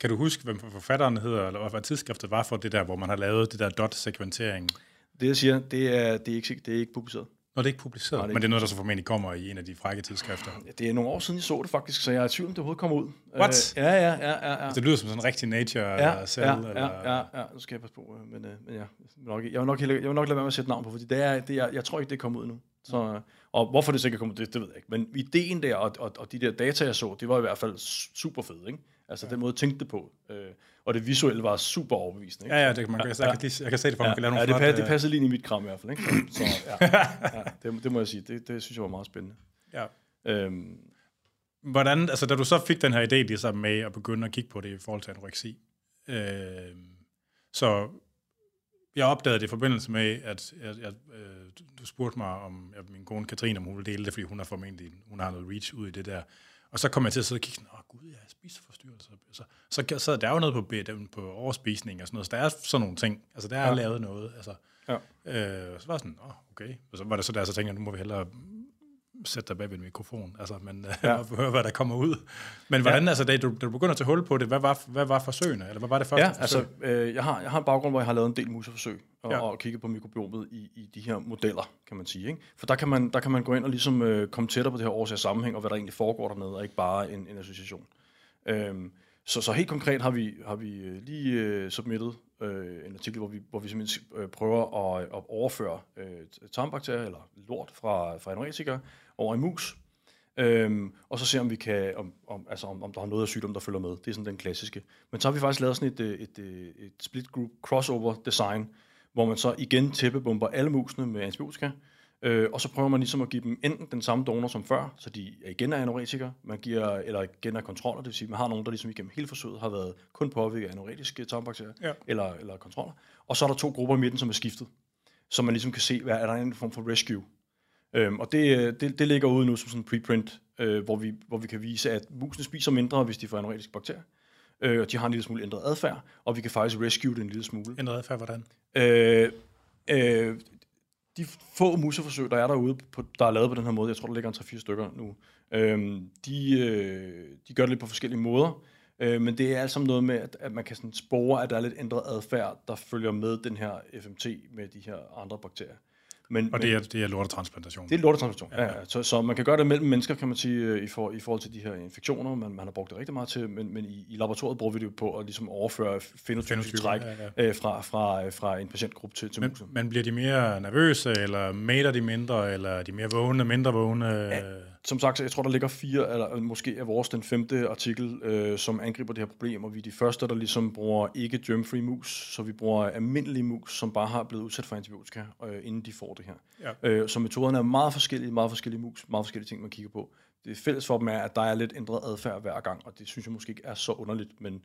A: Kan du huske, hvem forfatteren hedder, eller hvad tidsskriftet var for det der, hvor man har lavet det der dot-sekventering?
B: Det jeg siger, det er, det er, ikke, det er ikke publiceret.
A: Nå, det er ikke publiceret,
B: Nej, det er
A: men det er noget, der så formentlig kommer i en af de frække tidsskrifter.
B: Ja, det er nogle år siden, jeg så det faktisk, så jeg er i tvivl, om det overhovedet kommer ud.
A: What?
B: Øh, ja, ja, ja, ja, ja.
A: Det lyder som sådan en rigtig nature
B: Ja,
A: eller cell,
B: ja,
A: eller...
B: ja, ja, ja, nu skal jeg passe på, øh, men, øh, men ja, jeg vil nok, jeg vil nok, jeg vil nok lade være med at sætte navn på, fordi det er, det er, jeg tror ikke, det er kommet ud nu. Så, øh, og hvorfor det sikkert kommet ud, det, det ved jeg ikke. Men ideen der, og, og, og de der data, jeg så, det var i hvert fald super fede, ikke? Altså ja. den måde, jeg tænkte det på. Øh, og det visuelle var super overbevisende, ikke?
A: Ja, ja, det kan man, jeg, jeg, kan, jeg kan se det for, at man kan lave
B: ja,
A: nogle
B: det,
A: flotte...
B: passer, det passer lige ind i mit kram i hvert fald, ikke? Så, ja, ja det, det, må jeg sige, det, det synes jeg var meget spændende.
A: Ja.
B: Øhm,
A: Hvordan, altså da du så fik den her idé ligesom med at begynde at kigge på det i forhold til anoreksi, øh, så jeg opdagede det i forbindelse med, at jeg, jeg, øh, du spurgte mig om at min kone Katrine, om hun ville dele det, fordi hun har formentlig hun har noget reach ud i det der. Og så kom jeg til at sidde og kigge åh gud, jeg har spiseforstyrrelser. Så, så, så der er jo noget på, B- på overspisning og sådan noget, så der er sådan nogle ting. Altså der er
B: Ja.
A: lavet noget. Altså,
B: Ja.
A: øh, så var jeg sådan, åh, okay. Og så var det så der, så tænkte jeg, nu må vi hellere sætte dig bag ved en mikrofon, altså, men ja.
B: Ja.
A: og høre, hvad der kommer ud. Men hvordan, ja. altså, da du, da du begynder at tage hul på det, hvad var, hvad var forsøgene, eller hvad var det første
B: Ja,
A: forsøg?
B: altså, øh, jeg, har, jeg har en baggrund, hvor jeg har lavet en del museforsøg, og,
A: Ja.
B: ja. og kigget på mikrobiomet i, i de her modeller, kan man sige. Ikke? For der kan man, der kan man gå ind og ligesom øh, komme tættere på det her årsags sammenhæng, og hvad der egentlig foregår dernede, og ikke bare en, en association. Øhm, så, så helt konkret har vi, har vi øh, lige øh, submittet øh, en artikel, hvor vi, hvor vi simpelthen øh, prøver at, at overføre øh, tarmbakterier, eller lort fra, fra anoretikere, over i mus. Øhm, og så se, om vi kan, om, om, altså om, om der er noget af sygdom, der følger med. Det er sådan den klassiske. Men så har vi faktisk lavet sådan et, øh, et, et, et split group crossover design, hvor man så igen tæppebomber alle musene med antibiotika, øh, og så prøver man ligesom at give dem enten den samme donor som før, så de igen er anoretikere, man giver, eller igen er kontroller, det vil sige, man har nogen, der ligesom igennem hele forsøget har været kun påvirket af anoretiske tarmbakterier,
A: Ja.
B: eller, eller kontroller, og så er der to grupper i midten, som er skiftet, så man ligesom kan se, hvad er der en form for rescue. Øhm, og det, øh, det, det ligger ude nu som sådan en preprint, øh, hvor, vi, hvor vi kan vise, at musene spiser mindre, hvis de får anoretiske bakterier, øh, og de har en lille smule ændret adfærd, og vi kan faktisk rescue den en lille smule.
A: Ændret adfærd, hvordan?
B: Øh, øh, de få museforsøg, der er derude, på, der er lavet på den her måde, jeg tror, der ligger en 3-4 stykker nu, øh, de, øh, de gør det lidt på forskellige måder, øh, men det er alt sammen noget med, at, at man kan sådan spore, at der er lidt ændret adfærd, der følger med den her FMT med de her andre bakterier. Men,
A: Og det er, det er lortetransplantation.
B: det er lortetransplantation. Ja, ja. Så, så man kan gøre det mellem mennesker, kan man sige, øh, i, for, i forhold til de her infektioner. Man, man har brugt det rigtig meget til, men, men i, i laboratoriet bruger vi det jo på at ligesom overføre fenotypiske træk
A: ja,
B: ja. Øh, fra, fra, fra en patientgruppe til, til
A: Men,
B: musen.
A: men bliver de mere nervøse, eller mater de mindre, eller er de mere vågne, mindre vågne? Ja.
B: Som sagt, jeg tror, der ligger fire, eller måske er vores den femte artikel, øh, som angriber det her problem, og vi er de første, der ligesom bruger ikke germ-free mus, så vi bruger almindelige mus, som bare har blevet udsat for antibiotika, øh, inden de får det her.
A: Ja.
B: Øh, så metoderne er meget forskellige, meget forskellige mus, meget forskellige ting, man kigger på. Det fælles for dem er, at der er lidt ændret adfærd hver gang, og det synes jeg måske ikke er så underligt, men,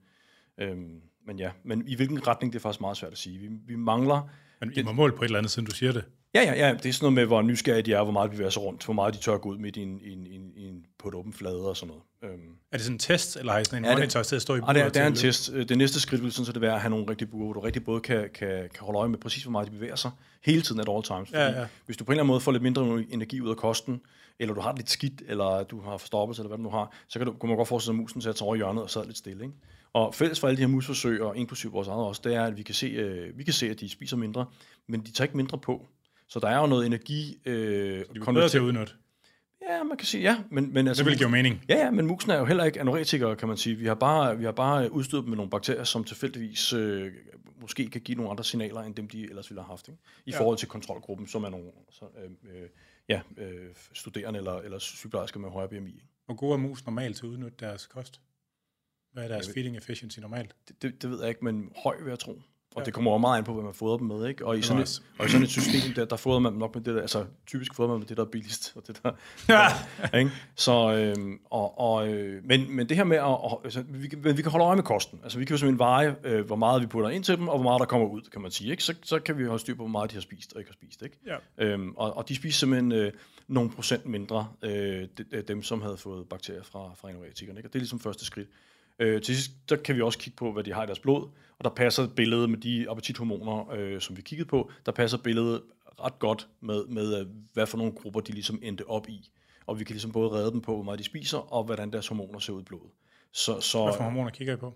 B: øhm, men ja. Men i hvilken retning, det er faktisk meget svært at sige. Vi, vi mangler
A: Men I må måle på et eller andet, siden du siger det.
B: Ja, ja, ja. Det er sådan noget med, hvor nysgerrige de er, hvor meget de bevæger sig rundt, hvor meget de tør gå ud midt i en, i en, i en, i en på et åbent flade og sådan noget. Øhm.
A: Er det sådan en test, eller har I sådan en
B: Ja, det-
A: monitor til at stå i
B: Og det er,
A: buret
B: det er en test. Øh, Det næste skridt vil sådan set være at have nogle rigtige buer, hvor du rigtig både kan, kan, kan holde øje med præcis, hvor meget de bevæger sig hele tiden at all times.
A: Ja,
B: Fordi
A: ja.
B: Hvis du på en eller anden måde får lidt mindre energi ud af kosten, eller du har det lidt skidt, eller du har forstoppet, eller hvad du nu har, så kan, du, kunne man godt forestille sig, at musen sætter sig over hjørnet og sad lidt stille. Ikke? Og fælles for alle de her musforsøg, og inklusive vores eget også, det er, at vi kan, se, øh, vi kan se, at de spiser mindre, men de tager ikke mindre på. Så der er jo noget energi... Øh,
A: De er bedre til at udnytte.
B: Ja, man kan sige ja, men, men altså...
A: Det vil give mening.
B: Ja, ja, men musen er jo heller ikke anoretikere, kan man sige. Vi har bare, vi har bare udstyret dem med nogle bakterier, som tilfældigvis øh, måske kan give nogle andre signaler, end dem de ellers ville have haft. Ikke? I
A: Ja.
B: forhold til kontrolgruppen, som er nogle så, øh, øh, ja, øh, studerende eller, eller sygeplejersker med højere BMI. Ikke?
A: Hvor gode er mus normalt til at udnytte deres kost? Hvad er deres
B: ved-
A: feeding efficiency normalt?
B: Det, det, det ved jeg ikke, men høj vil jeg tro. Og
A: Ja.
B: det kommer jo meget an på, hvad man fodrer dem med. Ikke? Og, i sådan et,
A: også-
B: og i sådan et system, der, der fodrer man dem nok med det der, altså typisk fodrer man med det, der er billigst. Og det der,
A: Ja.
B: ikke? Så, øhm, og, og, øh, men, men det her med, at, og, altså, vi, men vi kan holde øje med kosten. Altså vi kan jo simpelthen veje, øh, hvor meget vi putter ind til dem, og hvor meget der kommer ud, kan man sige. Ikke? Så, så kan vi holde styr på, hvor meget de har spist og ikke har spist. Ikke?
A: Ja.
B: Øhm, og, og de spiser simpelthen øh, nogle procent mindre, øh, de, de, dem som havde fået bakterier fra, fra anoretikerne. Ikke? Og det er ligesom første skridt. Øh, til sidst, der kan vi også kigge på, hvad de har i deres blod, og der passer billedet med de appetithormoner, øh, som vi kiggede på, der passer billedet ret godt med, med øh, hvad for nogle grupper de ligesom endte op i. Og vi kan ligesom både redde dem på, hvor meget de spiser, og hvordan deres hormoner ser ud i blodet. Så, så,
A: Hvad for hormoner kigger I på?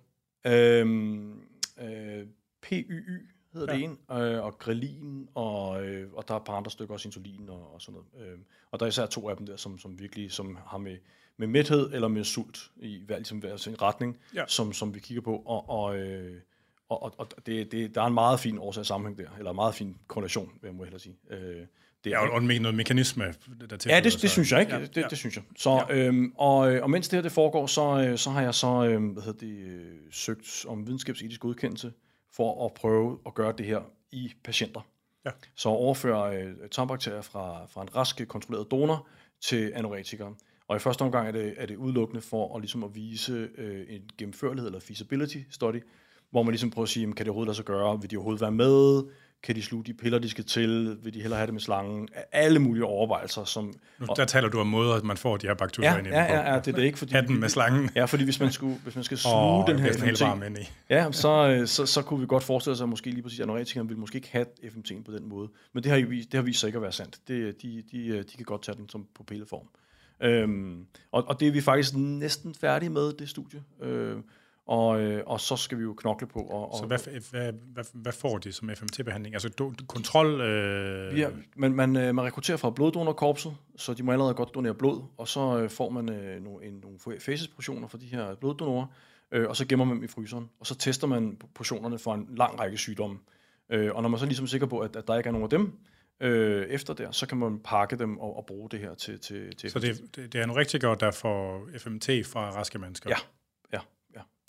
B: Øhm, øh, PYY hedder
A: Ja.
B: ja. det en, øh, og grelin, og, øh, og der er et par andre stykker, også insulin og, og sådan noget. Øh, og der er især to af dem der, som, som virkelig som har med, med mæthed eller med sult i hver, ligesom hver sin retning,
A: Ja.
B: som, som vi kigger på. Og, og, øh, og, og, og det, det, der er en meget fin årsag sammenhæng der, eller en meget fin korrelation, vil jeg må hellere sige. Øh, det
A: og, og me- noget mekanisme, der til.
B: Ja, det, det synes jeg ikke.
A: Ja,
B: det,
A: ja.
B: det synes jeg. Så, ja. øhm, og, og mens det her det foregår, så, øh, så har jeg så øh, hvad hedder det, øh, søgt om videnskabsetisk godkendelse for at prøve at gøre det her i patienter.
A: Ja.
B: Så overføre øh, tarmbakterier fra, fra en rask kontrolleret donor til anoretikere. Og i første omgang er det, er det udelukkende for at, ligesom at vise øh, en gennemførlighed eller feasibility study, hvor man ligesom prøver at sige, jamen, kan det overhovedet lade sig gøre? Vil de overhovedet være med? Kan de sluge de piller, de skal til? Vil de hellere have det med slangen? Alle mulige overvejelser, som...
A: Nu, der taler du om måder, at man får de her bakterier
B: Ja,
A: ind i
B: ja,
A: den
B: ja, ja, det er det ikke, fordi...
A: Hatten med slangen.
B: Ja, fordi hvis man, skulle, hvis man skal sluge oh, den her FMT,
A: varm ind i.
B: ja, så, øh, så, så kunne vi godt forestille sig, at måske lige præcis anoretikeren ville måske ikke have FMT'en på den måde. Men det har, jo vist, det har vist sig ikke at være sandt. Det, de, de, øh, de kan godt tage den som på pilleform. Øhm, og, og det er vi faktisk næsten færdige med, det studie. Øh, og, øh, og så skal vi jo knokle på. Og, og,
A: Så hvad, hvad, hvad, hvad får de som FMT-behandling? Altså do, kontrol... Øh,
B: Vi har, man, man, øh, man rekrutterer fra bloddonorkorpset, så de må allerede godt donere blod, og så øh, får man øh, nogle, en, nogle facesportioner fra de her bloddonorer, øh, og så gemmer man dem i fryseren, og så tester man portionerne for en lang række sygdomme. Øh, og når man så ligesom er sikker på, at, at der ikke er nogen af dem, øh, efter der, så kan man pakke dem og, og bruge det her til... til, til
A: Så det, det, det er en rigtig godt, der får FMT fra raske mennesker?
B: Ja, ja, ja.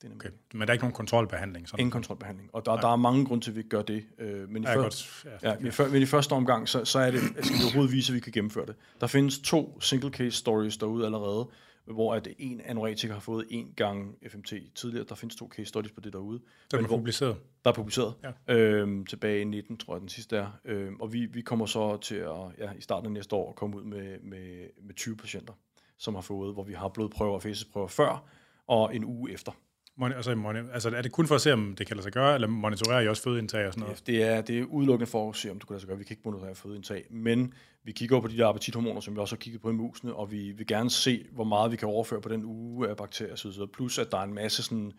B: Det er
A: Okay. Men der er ikke nogen kontrolbehandling? Sådan.
B: Ingen kontrolbehandling. Og der, der er mange grunde til, at vi ikke gør det. Øh, men, i
A: Ja,
B: før,
A: godt. Ja,
B: ja, men, før, men i første omgang, så, så er det, skal vi overhovedet vise, at vi kan gennemføre det. Der findes to single case stories derude allerede, hvor at en anoretiker har fået en gang FMT tidligere. Der findes to case studies på det derude. Men
A: er publiceret.
B: der er publiceret
A: Ja.
B: øhm, tilbage i 19, tror jeg den sidste er. Øhm, og vi, vi kommer så til at, ja, i starten af næste år, komme ud med, med, med 20 patienter, som har fået, hvor vi har blodprøver og fæsesprøver før, og en uge efter.
A: Moni- altså, moni- altså, er det kun for at se, om det kan lade sig gøre, eller monitorerer I også fødeindtag og sådan noget?
B: Det er, det er udelukkende for at se, om du kan lade sig gøre. Vi kan ikke monitorere fødeindtag, men vi kigger på de der appetithormoner, som vi også har kigget på i musene, og vi vil gerne se, hvor meget vi kan overføre på den uge af bakterier osv. Plus, at der er en masse sådan,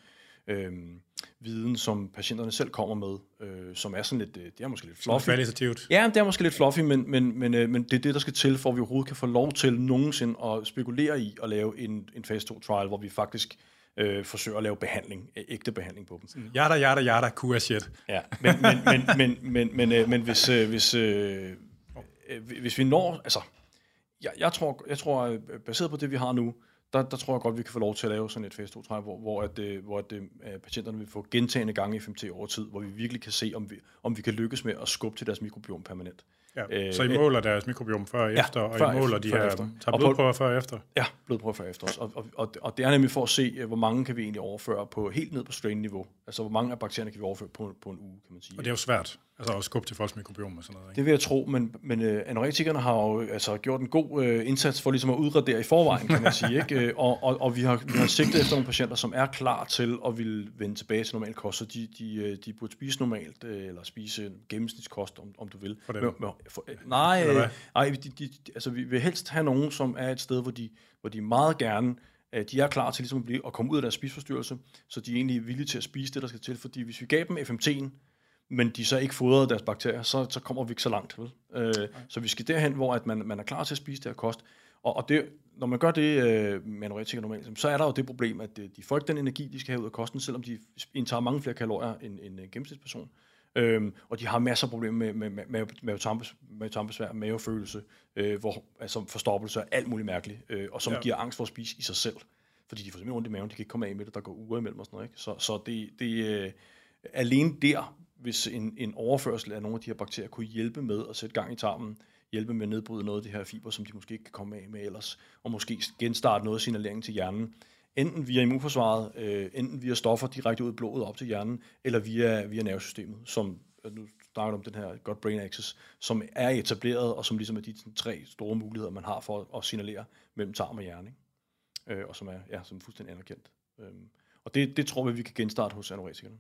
B: øhm, viden, som patienterne selv kommer med, øh, som er sådan lidt, øh, det er måske lidt fluffy.
A: kvalitativt?
B: Ja, det er måske lidt fluffy, men, men, men, øh, men det er det, der skal til, for at vi overhovedet kan få lov til nogensinde at spekulere i at lave en, en fase 2-trial, hvor vi faktisk øh, forsøger at lave behandling, ægte behandling på dem.
A: Yada, yada, yada, QA shit.
B: Ja, men, men, men, men, men, men, øh, men hvis, øh, hvis, øh, øh, hvis vi når, altså, jeg, jeg, tror, jeg tror, øh, baseret på det, vi har nu, der, der tror jeg godt, vi kan få lov til at lave sådan et fase 2 trial, hvor, hvor, at, øh, hvor at, øh, patienterne vil få gentagende gange FMT over tid, hvor vi virkelig kan se, om vi, om vi kan lykkes med at skubbe til deres mikrobiom permanent.
A: Ja.
B: Øh,
A: så I måler deres mikrobiom før og
B: Ja,
A: efter, og
B: før
A: I måler
B: efter,
A: de
B: før
A: her,
B: efter.
A: tager
B: Og
A: blodprøver før og efter?
B: Ja, blodprøver for efter os. Og, og, og, og det er nemlig for at se, øh, hvor mange kan vi egentlig overføre på helt ned på strain-niveau. Altså, hvor mange af bakterierne kan vi overføre på, på en uge, kan man sige.
A: Og det er jo svært, altså at skubbe til folks mikrobiom og sådan noget, ikke?
B: Det vil jeg tro, men, men øh, anorektikerne har jo altså, gjort en god øh, indsats for ligesom at udradere i forvejen, kan man sige. Ikke? Øh, Og, og, og vi, har, vi har sigtet efter nogle patienter, som er klar til at ville vende tilbage til normal kost, så de, de, øh, de burde spise normalt, øh, eller spise en gennemsnitskost, om, om du vil.
A: For dem.
B: Men- men- for, øh, nej, øh, nej de, de, de, altså, vi vil helst have nogen, som er et sted, hvor de, hvor de meget gerne øh, de er klar til ligesom at, blive, at komme ud af deres spiseforstyrrelse, så de er egentlig villige til at spise det, der skal til. Fordi hvis vi gav dem FMT'en, men de så ikke fodrede deres bakterier, så, så kommer vi ikke så langt. Vel? Øh, så vi skal derhen, hvor at man, man er klar til at spise det her kost. Og, og det, når man gør det øh, med anorektikere normalt, så er der jo det problem, at øh, de får ikke den energi, de skal have ud af kosten, selvom de indtager mange flere kalorier end en øh, gennemsnitsperson. Øhm, og de har masser af problemer med, med, med, med, med mavefølelse, øh, hvor, altså forstoppelse og alt muligt mærkeligt, øh, og som
A: ja.
B: giver angst for at spise i sig selv. Fordi de får simpelthen ondt i maven, de kan ikke komme af med det, der går uger imellem og sådan noget. Ikke? Så, så det, det øh, alene der, hvis en, en overførsel af nogle af de her bakterier kunne hjælpe med at sætte gang i tarmen, hjælpe med at nedbryde noget af det her fiber, som de måske ikke kan komme af med ellers, og måske genstarte noget af signalering til hjernen, enten via immunforsvaret, øh, enten via stoffer direkte ud i blodet op til hjernen, eller via, via nervesystemet, som øh, nu snakker du om den her God Brain Axis, som er etableret, og som ligesom er de sådan, tre store muligheder, man har for at, signalere mellem tarm og hjerne, ikke? Øh, og som er, ja, som er fuldstændig anerkendt. Øh, og det, det tror vi, vi kan genstarte hos anoretikerne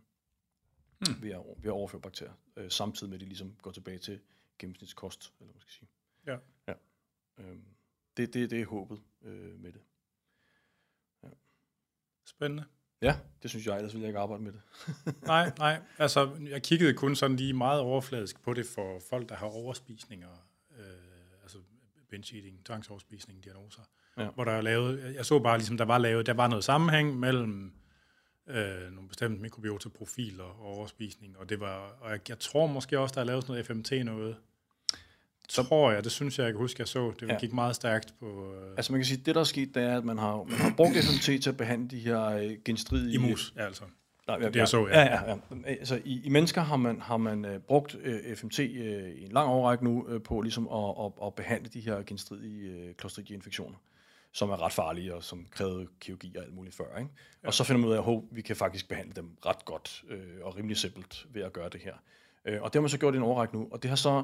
B: hmm. ved, at, ved at overføre bakterier, øh, samtidig med, at de ligesom går tilbage til gennemsnitskost, eller hvad man skal sige.
A: Ja.
B: ja. Øhm, det, det, det er håbet øh, med det.
A: Spændende.
B: Ja, det synes jeg, ellers ville jeg ikke arbejde med det.
A: Nej, nej. Altså, jeg kiggede kun sådan lige meget overfladisk på det for folk, der har overspisninger, øh, altså binge eating, tvangsoverspisning, diagnoser.
B: Ja.
A: Hvor der er lavet, jeg så bare ligesom, der var lavet, der var noget sammenhæng mellem øh, nogle bestemte mikrobiota-profiler og overspisning, og det var, og jeg, jeg tror måske også, der er lavet sådan noget FMT noget. Så tror jeg, det synes jeg, jeg kan huske, jeg så. Det
B: Ja.
A: gik meget stærkt på øh,
B: Altså man kan sige, det der er sket, det er, at man har, man har brugt FMT til at behandle de her øh, genstridige...
A: imus, ja, altså.
B: Nej, ja,
A: Det, jeg så, ja.
B: ja. ja, ja. Altså, i, I mennesker har man, har man øh, brugt øh, FMT øh, i en lang overrække nu øh, på ligesom at, at, at behandle de her genstridige øh, Clostridia-infektioner, som er ret farlige og som krævede kirurgi og alt muligt før. Ikke? Ja. Og så finder man ud af, at vi kan faktisk behandle dem ret godt øh, og rimelig simpelt ved at gøre det her. Øh, og det har man så gjort i en overrække nu, og det har så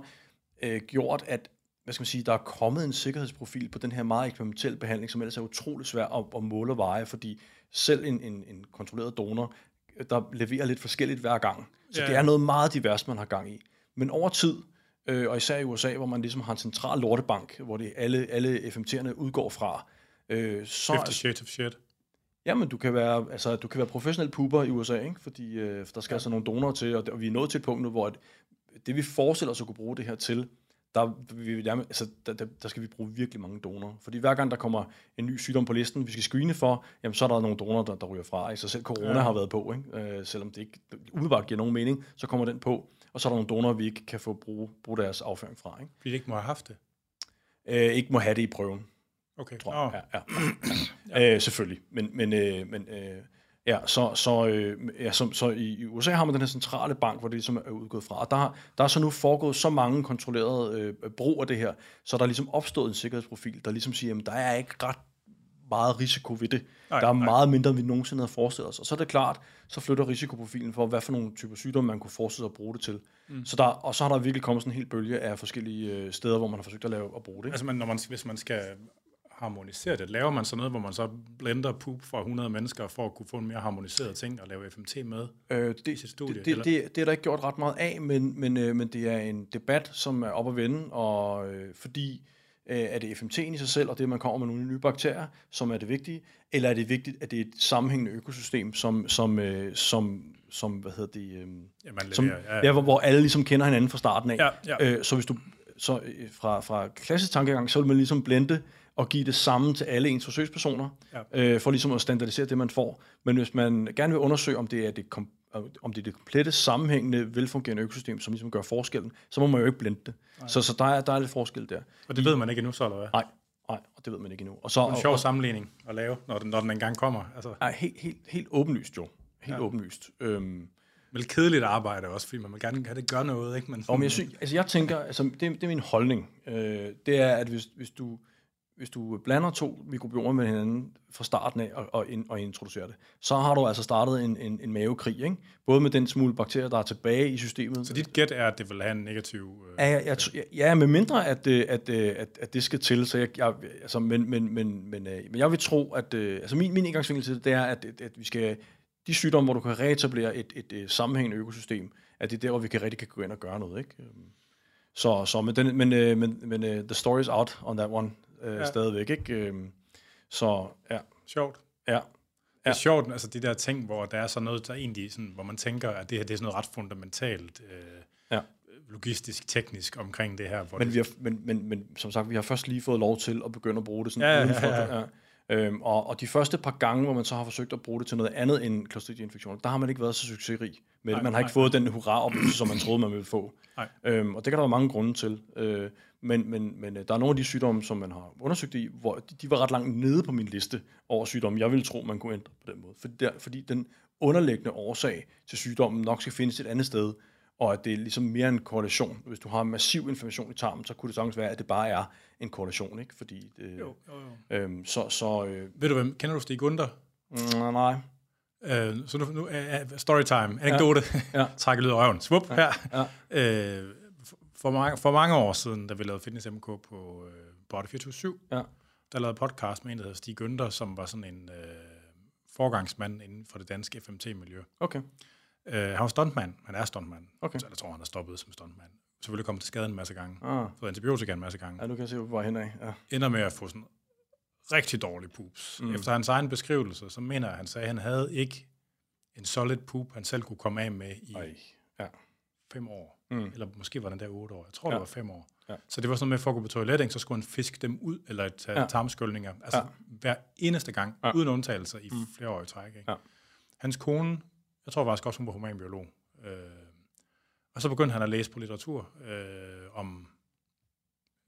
B: øh, gjort, at hvad skal man sige, der er kommet en sikkerhedsprofil på den her meget eksperimentelle behandling, som ellers er utrolig svær at, at måle og veje, fordi selv en, en, en kontrolleret donor, der leverer lidt forskelligt hver gang. Så
A: Ja.
B: det er noget meget divers, man har gang i. Men over tid, øh, og især i USA, hvor man ligesom har en central lortebank, hvor det alle, alle FMT'erne udgår fra, øh, så,
A: 50 Shades of Shit.
B: Jamen, du kan være, altså, du kan være professionel puber i USA, ikke? fordi øh, der skal ja. altså nogle donorer til, og, det- og vi er nået til et punkt nu, hvor at det vi forestiller os at kunne bruge det her til, der, vi, nærmest- altså, der, der, der skal vi bruge virkelig mange donorer. Fordi hver gang der kommer en ny sygdom på listen, vi skal screene for, jamen, så er der nogle donorer, der, der ryger fra. Ikke? Så selv corona
A: Ja.
B: ja. har været på, ikke? Øh, selvom det ikke umiddelbart giver nogen mening, så kommer den på. og så er der nogle donorer, vi ikke kan få bruge, bruge deres afføring fra. Ikke?
A: Fordi de ikke må have haft det?
B: Øh, ikke må have det i prøven,
A: Okay.
B: tror jeg. Ja, ja. ja. Øh, selvfølgelig. Men, men, øh, men øh, ja, så, så, øh, ja, så, så i USA har man den her centrale bank, hvor det ligesom er udgået fra. Og der, der er så nu foregået så mange kontrollerede øh, brug af det her, så der er ligesom opstået en sikkerhedsprofil, der ligesom siger, at der er ikke ret meget risiko ved det.
A: Nej,
B: der er
A: nej.
B: meget mindre, end vi nogensinde havde forestillet os. Og så er det klart, så flytter risikoprofilen for, hvad for nogle typer sygdomme, man kunne forestille sig at bruge det til. Mm. Så der, og så har der virkelig kommet sådan en hel bølge af forskellige øh, steder, hvor man har forsøgt at lave at bruge det.
A: Altså, man, når man, hvis man skal harmonisere det, laver man så noget, hvor man så blender poop for 100 mennesker, for at kunne få en mere harmoniseret ting og lave FMT med?
B: Øh, det,
A: sit studie,
B: det, det,
A: eller?
B: det, det er der ikke gjort ret meget af, men, men, øh, men det er en debat, som er op at vende, og øh, fordi øh, er det FMT'en i sig selv, og det, man kommer med nogle nye bakterier, som er det vigtige, eller er det vigtigt, at det er et sammenhængende økosystem, som, som, øh, som, som hvad hedder det, øh,
A: Ja, man
B: som,
A: leverer, ja,
B: ja, hvor, hvor alle ligesom kender hinanden fra starten af.
A: Ja, ja.
B: Øh, så hvis du så øh, fra, fra klassisk tankegang, så vil man ligesom blende og give det samme til alle ens forsøgspersoner,
A: Ja.
B: øh, for ligesom at standardisere det, man får. Men hvis man gerne vil undersøge, om det er det, kom, om det, er det komplette, sammenhængende, velfungerende økosystem, som ligesom gør forskellen, så må man jo ikke blende det. Så, så der, er, der er lidt forskel der.
A: Og det ved man ikke endnu, så eller hvad?
B: Nej, nej, og det ved man ikke endnu. Og så,
A: Det er en sjov
B: og,
A: sammenligning at lave, når den, når den engang kommer. Altså,
B: er helt, helt, helt åbenlyst jo. Helt ja. åbenlyst. Øhm,
A: vel kedeligt arbejde også, fordi man vil gerne have det gøre noget, ikke? Men,
B: Og men jeg, synes, altså jeg tænker, altså det, det er min holdning, øh, det er, at hvis, hvis, du, hvis du blander to mikrobiomer med hinanden fra starten af og, og, og introducerer det, så har du altså startet en, en, en mavekrig, ikke? både med den smule bakterier, der er tilbage i systemet.
A: Så dit gæt er, at det vil have en negativ... Øh,
B: Ja, jeg, jeg, ja, med mindre at, øh, at, øh, at, at det skal til, så jeg, jeg altså, men, men, men, men, øh, men jeg vil tro, at øh, altså min, min indgangsvinkel til det, det er, at, at, at vi skal, de sygdomme, hvor du kan reetablere et, et, et sammenhængende økosystem, at det er der, hvor vi kan rigtig kan gå ind og gøre noget, ikke? Så, så men, den, men, men, men the story is out on that one, uh, ja. stadigvæk, ikke? Øhm, Så, ja,
A: Sjovt.
B: ja,
A: Det er sjovt, altså de der ting, hvor der er sådan noget, der egentlig sådan, hvor man tænker, at det her det er sådan noget ret fundamentalt, øh,
B: Ja.
A: logistisk, teknisk omkring det her. Hvor
B: Men,
A: det,
B: vi har, men, men, men som sagt, vi har først lige fået lov til at begynde at bruge det sådan
A: Ja, ja,
B: udenfor.
A: ja,
B: Ja. Øhm, og, og de første par gange, hvor man så har forsøgt at bruge det til noget andet end Clostridia-infektioner, der har man ikke været så succesrig med det. Man har ikke fået den hurra-oplevelse, som man troede, man ville få.
A: Nej.
B: Øhm, og det kan der være mange grunde til. Øh, men men, men øh, der er nogle af de sygdomme, som man har undersøgt i, hvor de, de var ret langt nede på min liste over sygdomme, jeg ville tro, man kunne ændre på den måde. Fordi, der, fordi den underliggende årsag til sygdommen nok skal findes et andet sted, og at det er ligesom mere en korrelation. Hvis du har massiv inflammation i tarmen, så kunne det sagtens være, at det bare er en korrelation, ikke? Fordi det,
A: jo, jo, jo.
B: Øhm, så, så øh,
A: Ved du hvem? Kender du Stig Gunder?
B: mm, nej.
A: Øh, så nu, nu uh, storytime, anekdote, ja.
B: Ja.
A: trække lyd af røven, svup, ja. her.
B: Ja.
A: Øh, for, mange, for mange år siden, da vi lavede Fitness MK på øh, Body 24
B: Ja.
A: der lavede podcast med en, der hedder Stig Günther, som var sådan en øh, forgangsmand inden for det danske FMT-miljø.
B: Okay.
A: Øh, han var stuntmand, han er stuntmand,
B: Okay.
A: så jeg tror, han har stoppet som stuntmand. Selvfølgelig kommet til skade en masse gange,
B: Ah.
A: fået antibiotika en masse gange.
B: Ja, nu kan se, hvor var henad. Ja.
A: Ender med at få sådan rigtig dårlig pups. Mm. Efter hans egen beskrivelse, så mener han sagde, at han havde ikke en solid poop, han selv kunne komme af med i
B: Ej. Ja.
A: fem år.
B: Mm.
A: Eller måske var den der otte år. Jeg tror, ja. Det var fem år.
B: Ja.
A: Så det var sådan med, for at gå på toiletting, så skulle han fiske dem ud, eller tage ja. Tarmskyldninger. Altså ja. Hver eneste gang. Ja. uden undtagelser i mm. flere år i træk. Ikke?
B: Ja.
A: Hans kone, jeg tror faktisk også, hun var humanbiolog. Øh, og så begyndte han at læse på litteratur øh, om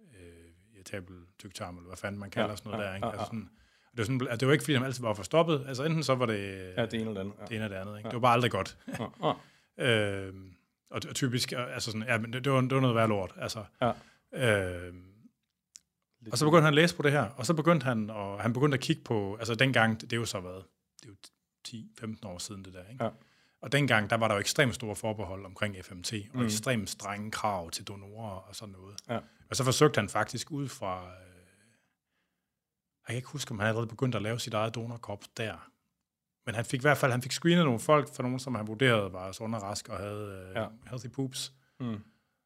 A: øh, irritabel tyktarm, eller hvad fanden man kalder ja.
B: Ja.
A: sådan noget
B: Ja.
A: der. Ikke?
B: Ja.
A: Altså sådan, og det var, sådan, at det var ikke, fordi han altid var forstoppet. Altså enten så var det
B: ja, det ene eller det andet.
A: det
B: Ja.
A: ene eller det andet. Ikke? Det var bare aldrig godt.
B: Ja. Ja.
A: Øh, og, og typisk, altså sådan, ja, men det, det, var, det var noget værd lort. Altså,
B: Ja.
A: øh, og så begyndte han at læse på det her, og så begyndte han, og han begyndte at kigge på, altså dengang, det er jo så været, det er jo 10-15 år siden det der, ikke?
B: Ja.
A: Og dengang, der var der jo ekstremt store forbehold omkring FMT, og mm. ekstremt strenge krav til donorer og sådan noget.
B: Ja.
A: Og så forsøgte han faktisk ud fra, øh, jeg kan ikke huske, om han allerede begyndte at lave sit eget donorkorps der. Men han fik i hvert fald, han fik screenet nogle folk, for nogen, som han vurderede var sunde og rask og havde øh, ja.
B: Ja.
A: healthy poops.
B: Mm.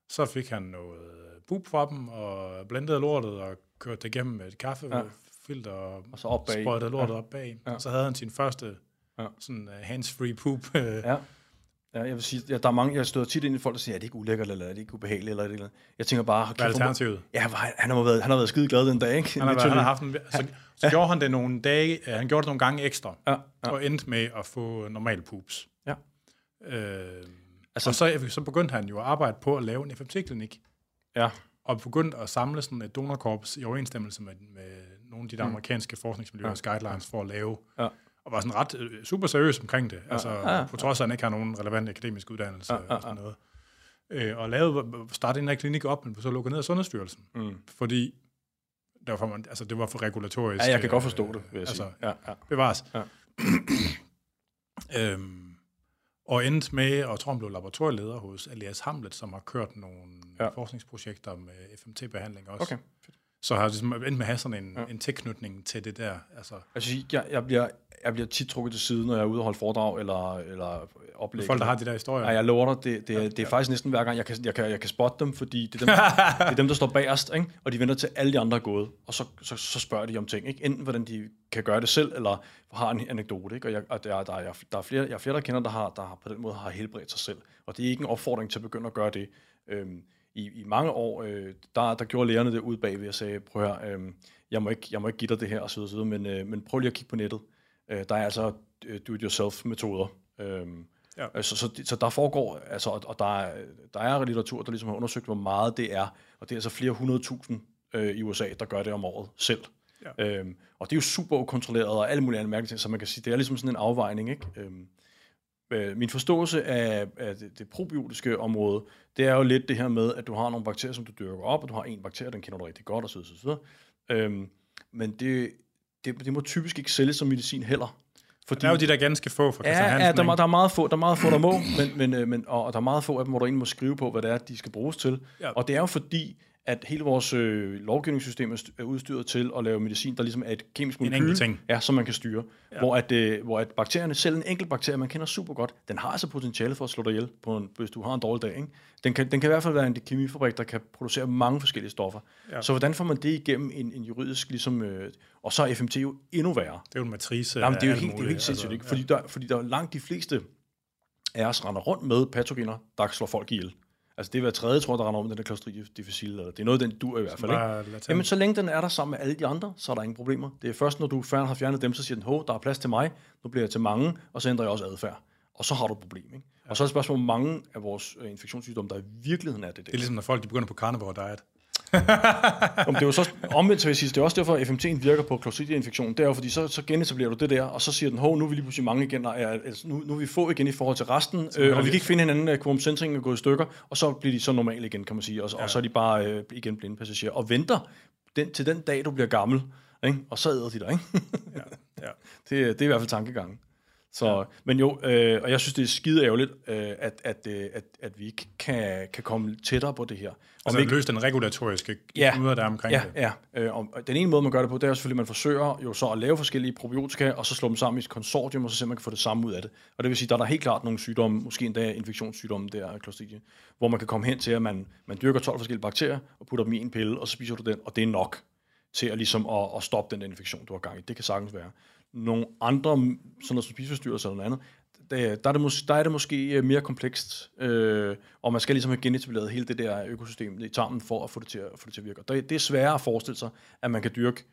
A: Så fik han noget poop fra dem, og blendede lortet og kørte det igennem med et kaffefilter og,
B: Og så op bag.
A: sprøjtede lortet ja. op bag. Ja.
B: Ja.
A: Og så havde han sin første
B: Ja.
A: sådan uh, hands-free poop. Uh,
B: Ja. Ja, jeg vil sige, ja, der er mange, jeg støder tit ind i folk, der siger, er det ikke ulækkert, eller er det ikke ubehageligt, eller er ikke Jeg tænker bare,
A: Hvad er alternativet?
B: Ja, han har været, han har været skide glad den dag, ikke?
A: Han har, været, han har haft en, så, så gjorde han det nogle dage, uh, han gjorde det nogle gange ekstra,
B: Ja,
A: ja.
B: ja.
A: og endte med at få normal poops.
B: Ja.
A: Øh, Altså, og så, så begyndte han jo at arbejde på at lave en FMT-klinik.
B: Ja.
A: Og begyndte at samle sådan et donorkorps i overensstemmelse med, med nogle af de der mm. amerikanske forskningsmiljøers ja. guidelines for at lave. Ja. Og var sådan ret øh, super seriøs omkring det. Ja. Altså, ja. på trods af, at han ikke har nogen relevant akademisk uddannelse ja. Ja. og sådan noget. Øh, og lavede, startede den her klinik op, men så lukkede ned af Sundhedsstyrelsen. Mm. Fordi det var, for, altså, det var for regulatorisk.
B: Ja, jeg kan godt forstå det, vil jeg
A: altså,
B: sige. Ja, ja.
A: Bevares. Ja. øhm, og endte med, og tror, han blev laboratorieleder hos Elias Hamlet, som har kørt nogle ja. forskningsprojekter med FMT-behandling også. Okay. Så har jeg ligesom endt med at have sådan en, ja. en tilknytning til det der. Altså,
B: altså jeg, jeg, bliver, jeg bliver tit trukket til siden, når jeg er ude og holde foredrag eller, eller oplæg.
A: Folk, der har de der historier.
B: Ja, jeg lover dig, det, det, ja, det er ja. faktisk næsten hver gang, jeg kan, jeg, kan, jeg kan spotte dem, fordi det er dem, det er dem der står bagerst, ikke? og de venter til alle de andre er gået, og så, så, så spørger de om ting. Ikke? Enten hvordan de kan gøre det selv, eller har en anekdote. Ikke? Og, jeg, og der, der, er, der, er flere, jeg er flere, der kender, der, har, der har på den måde har helbredt sig selv. Og det er ikke en opfordring til at begynde at gøre det. Øhm, i, i mange år, øh, der, der gjorde lærerne det ud bagved og sagde, prøv høre, øh, jeg, må ikke, jeg må ikke give dig det her, og så videre, men, øh, men prøv lige at kigge på nettet. Øh, der er altså øh, do-it-yourself-metoder. Øh, ja. så, så, så der foregår, altså, og der er, der er litteratur, der ligesom har undersøgt, hvor meget det er, og det er altså flere hundredtusind øh, i USA, der gør det om året selv. Ja. Øhm, og det er jo super kontrolleret og alle mulige andre mærkelige ting, så man kan sige, det er ligesom sådan en afvejning, ikke? Øhm, øh, min forståelse af, af det, det probiotiske område, det er jo lidt det her med, at du har nogle bakterier, som du dyrker op, og du har en bakterie, den kender du rigtig godt, og så videre. Øhm, men det, det, det må typisk ikke sælges som medicin heller.
A: Fordi, der er jo de der ganske få fra
B: Christian ja, Hansen. Ja, der, der, er meget få, der er meget få, der må, men, men, øh, men, og, og der er meget få af dem, hvor du egentlig må skrive på, hvad det er, de skal bruges til. Ja. Og det er jo fordi, at hele vores øh, lovgivningssystem er udstyret til at lave medicin, der ligesom er et kemisk molekyl, ja, som man kan styre. Ja. Hvor, at, øh, hvor at bakterierne, selv en enkelt bakterie, man kender super godt, den har altså potentiale for at slå dig ihjel, på en, hvis du har en dårlig dag. Ikke? Den, kan, den kan i hvert fald være en kemifabrik, der kan producere mange forskellige stoffer. Ja. Så hvordan får man det igennem en, en juridisk, ligesom, øh, og så er FMT jo endnu værre.
A: Det er jo en matrice
B: Jamen, det er jo helt, det er jo helt sindssygt, ikke? Altså, fordi, der, fordi der er langt de fleste af os render rundt med patogener, der slår folk ihjel. Altså det er hver tredje, tror jeg, der render om den der Clostridium difficile, eller det er noget, den dur i hvert fald. Ikke? Jamen så længe den er der sammen med alle de andre, så er der ingen problemer. Det er først, når du har fjernet dem, så siger den, hov, der er plads til mig, nu bliver jeg til mange, og så ændrer jeg også adfærd. Og så har du et problem. Ikke? Ja. Og så er det spørgsmål, hvor mange af vores øh, infektionssygdomme, der i virkeligheden er det.
A: Det er ligesom, når folk de begynder på carnivore diet.
B: Om det er jo så omvendt, så jeg sige, det er også derfor, at FMT'en virker på Clostridia-infektion. Det er jo, fordi så, så genetablerer du det der, og så siger den, hov, nu er vi lige pludselig mange igen, og er, altså, nu, nu er vi få igen i forhold til resten, øh, og vi kan ikke finde hinanden, at quorum er gået i stykker, og så bliver de så normale igen, kan man sige, og, ja. og så er de bare øh, igen blinde passagerer, og venter den, til den dag, du bliver gammel, ikke? og så æder de dig. Ikke? ja. Ja. Det, det er i hvert fald tankegangen. Så, ja. Men jo, øh, og jeg synes, det er skide ærgerligt, øh, at, at, øh, at, at vi ikke kan, kan komme tættere på det her.
A: Altså
B: ikke,
A: løse den regulatoriske ja, ud af der omkring
B: ja,
A: det.
B: Ja, øh, og den ene måde, man gør det på, det er selvfølgelig, at man forsøger jo så at lave forskellige probiotika, og så slå dem sammen i et konsortium, og så simpelthen kan få det samme ud af det. Og det vil sige, der er der helt klart nogle sygdomme, måske endda infektionssygdomme der, Clostridia, hvor man kan komme hen til, at man, man dyrker 12 forskellige bakterier, og putter dem i en pille, og så spiser du den, og det er nok til at, ligesom at, at stoppe den infektion, du har gang i. Det kan sagtens være nogle andre, sådan noget som spiseforstyrrelser eller noget andet, der, der, er det mås- der er det måske øh, mere komplekst, øh, og man skal ligesom have genetableret hele det der økosystem i tarmen for at få det til at, få det til at virke. Det, det er sværere at forestille sig, at man kan dyrke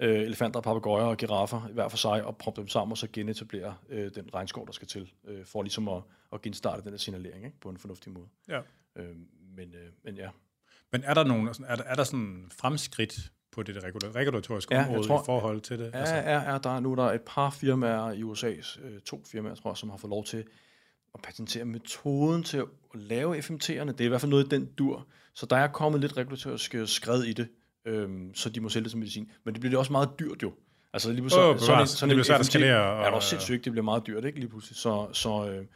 B: øh, elefanter, papegøjer og giraffer hver for sig, og proppe dem sammen, og så genetablere øh, den regnskov, der skal til, øh, for ligesom at, at genstarte den der signalering ikke? på en fornuftig måde. Ja. Øh, men, øh, men ja.
A: Men er der, nogen, er der, er der sådan fremskridt på det regulatoriske ja, område tror, i forhold til det?
B: Ja, altså. ja, ja, der er nu der er et par firmaer i USA's, øh, to firmaer, tror jeg, som har fået lov til at patentere metoden til at lave FMT'erne. Det er i hvert fald noget den dur. Så der er kommet lidt regulatorisk skred i det, øhm, så de må sælge det som medicin. Men det bliver det også meget dyrt jo. Altså lige pludselig,
A: oh, så, sådan, sådan det bliver svært at skalere.
B: Og, ja, det er også sindssygt, det bliver meget dyrt, ikke lige pludselig. Så, så, øh,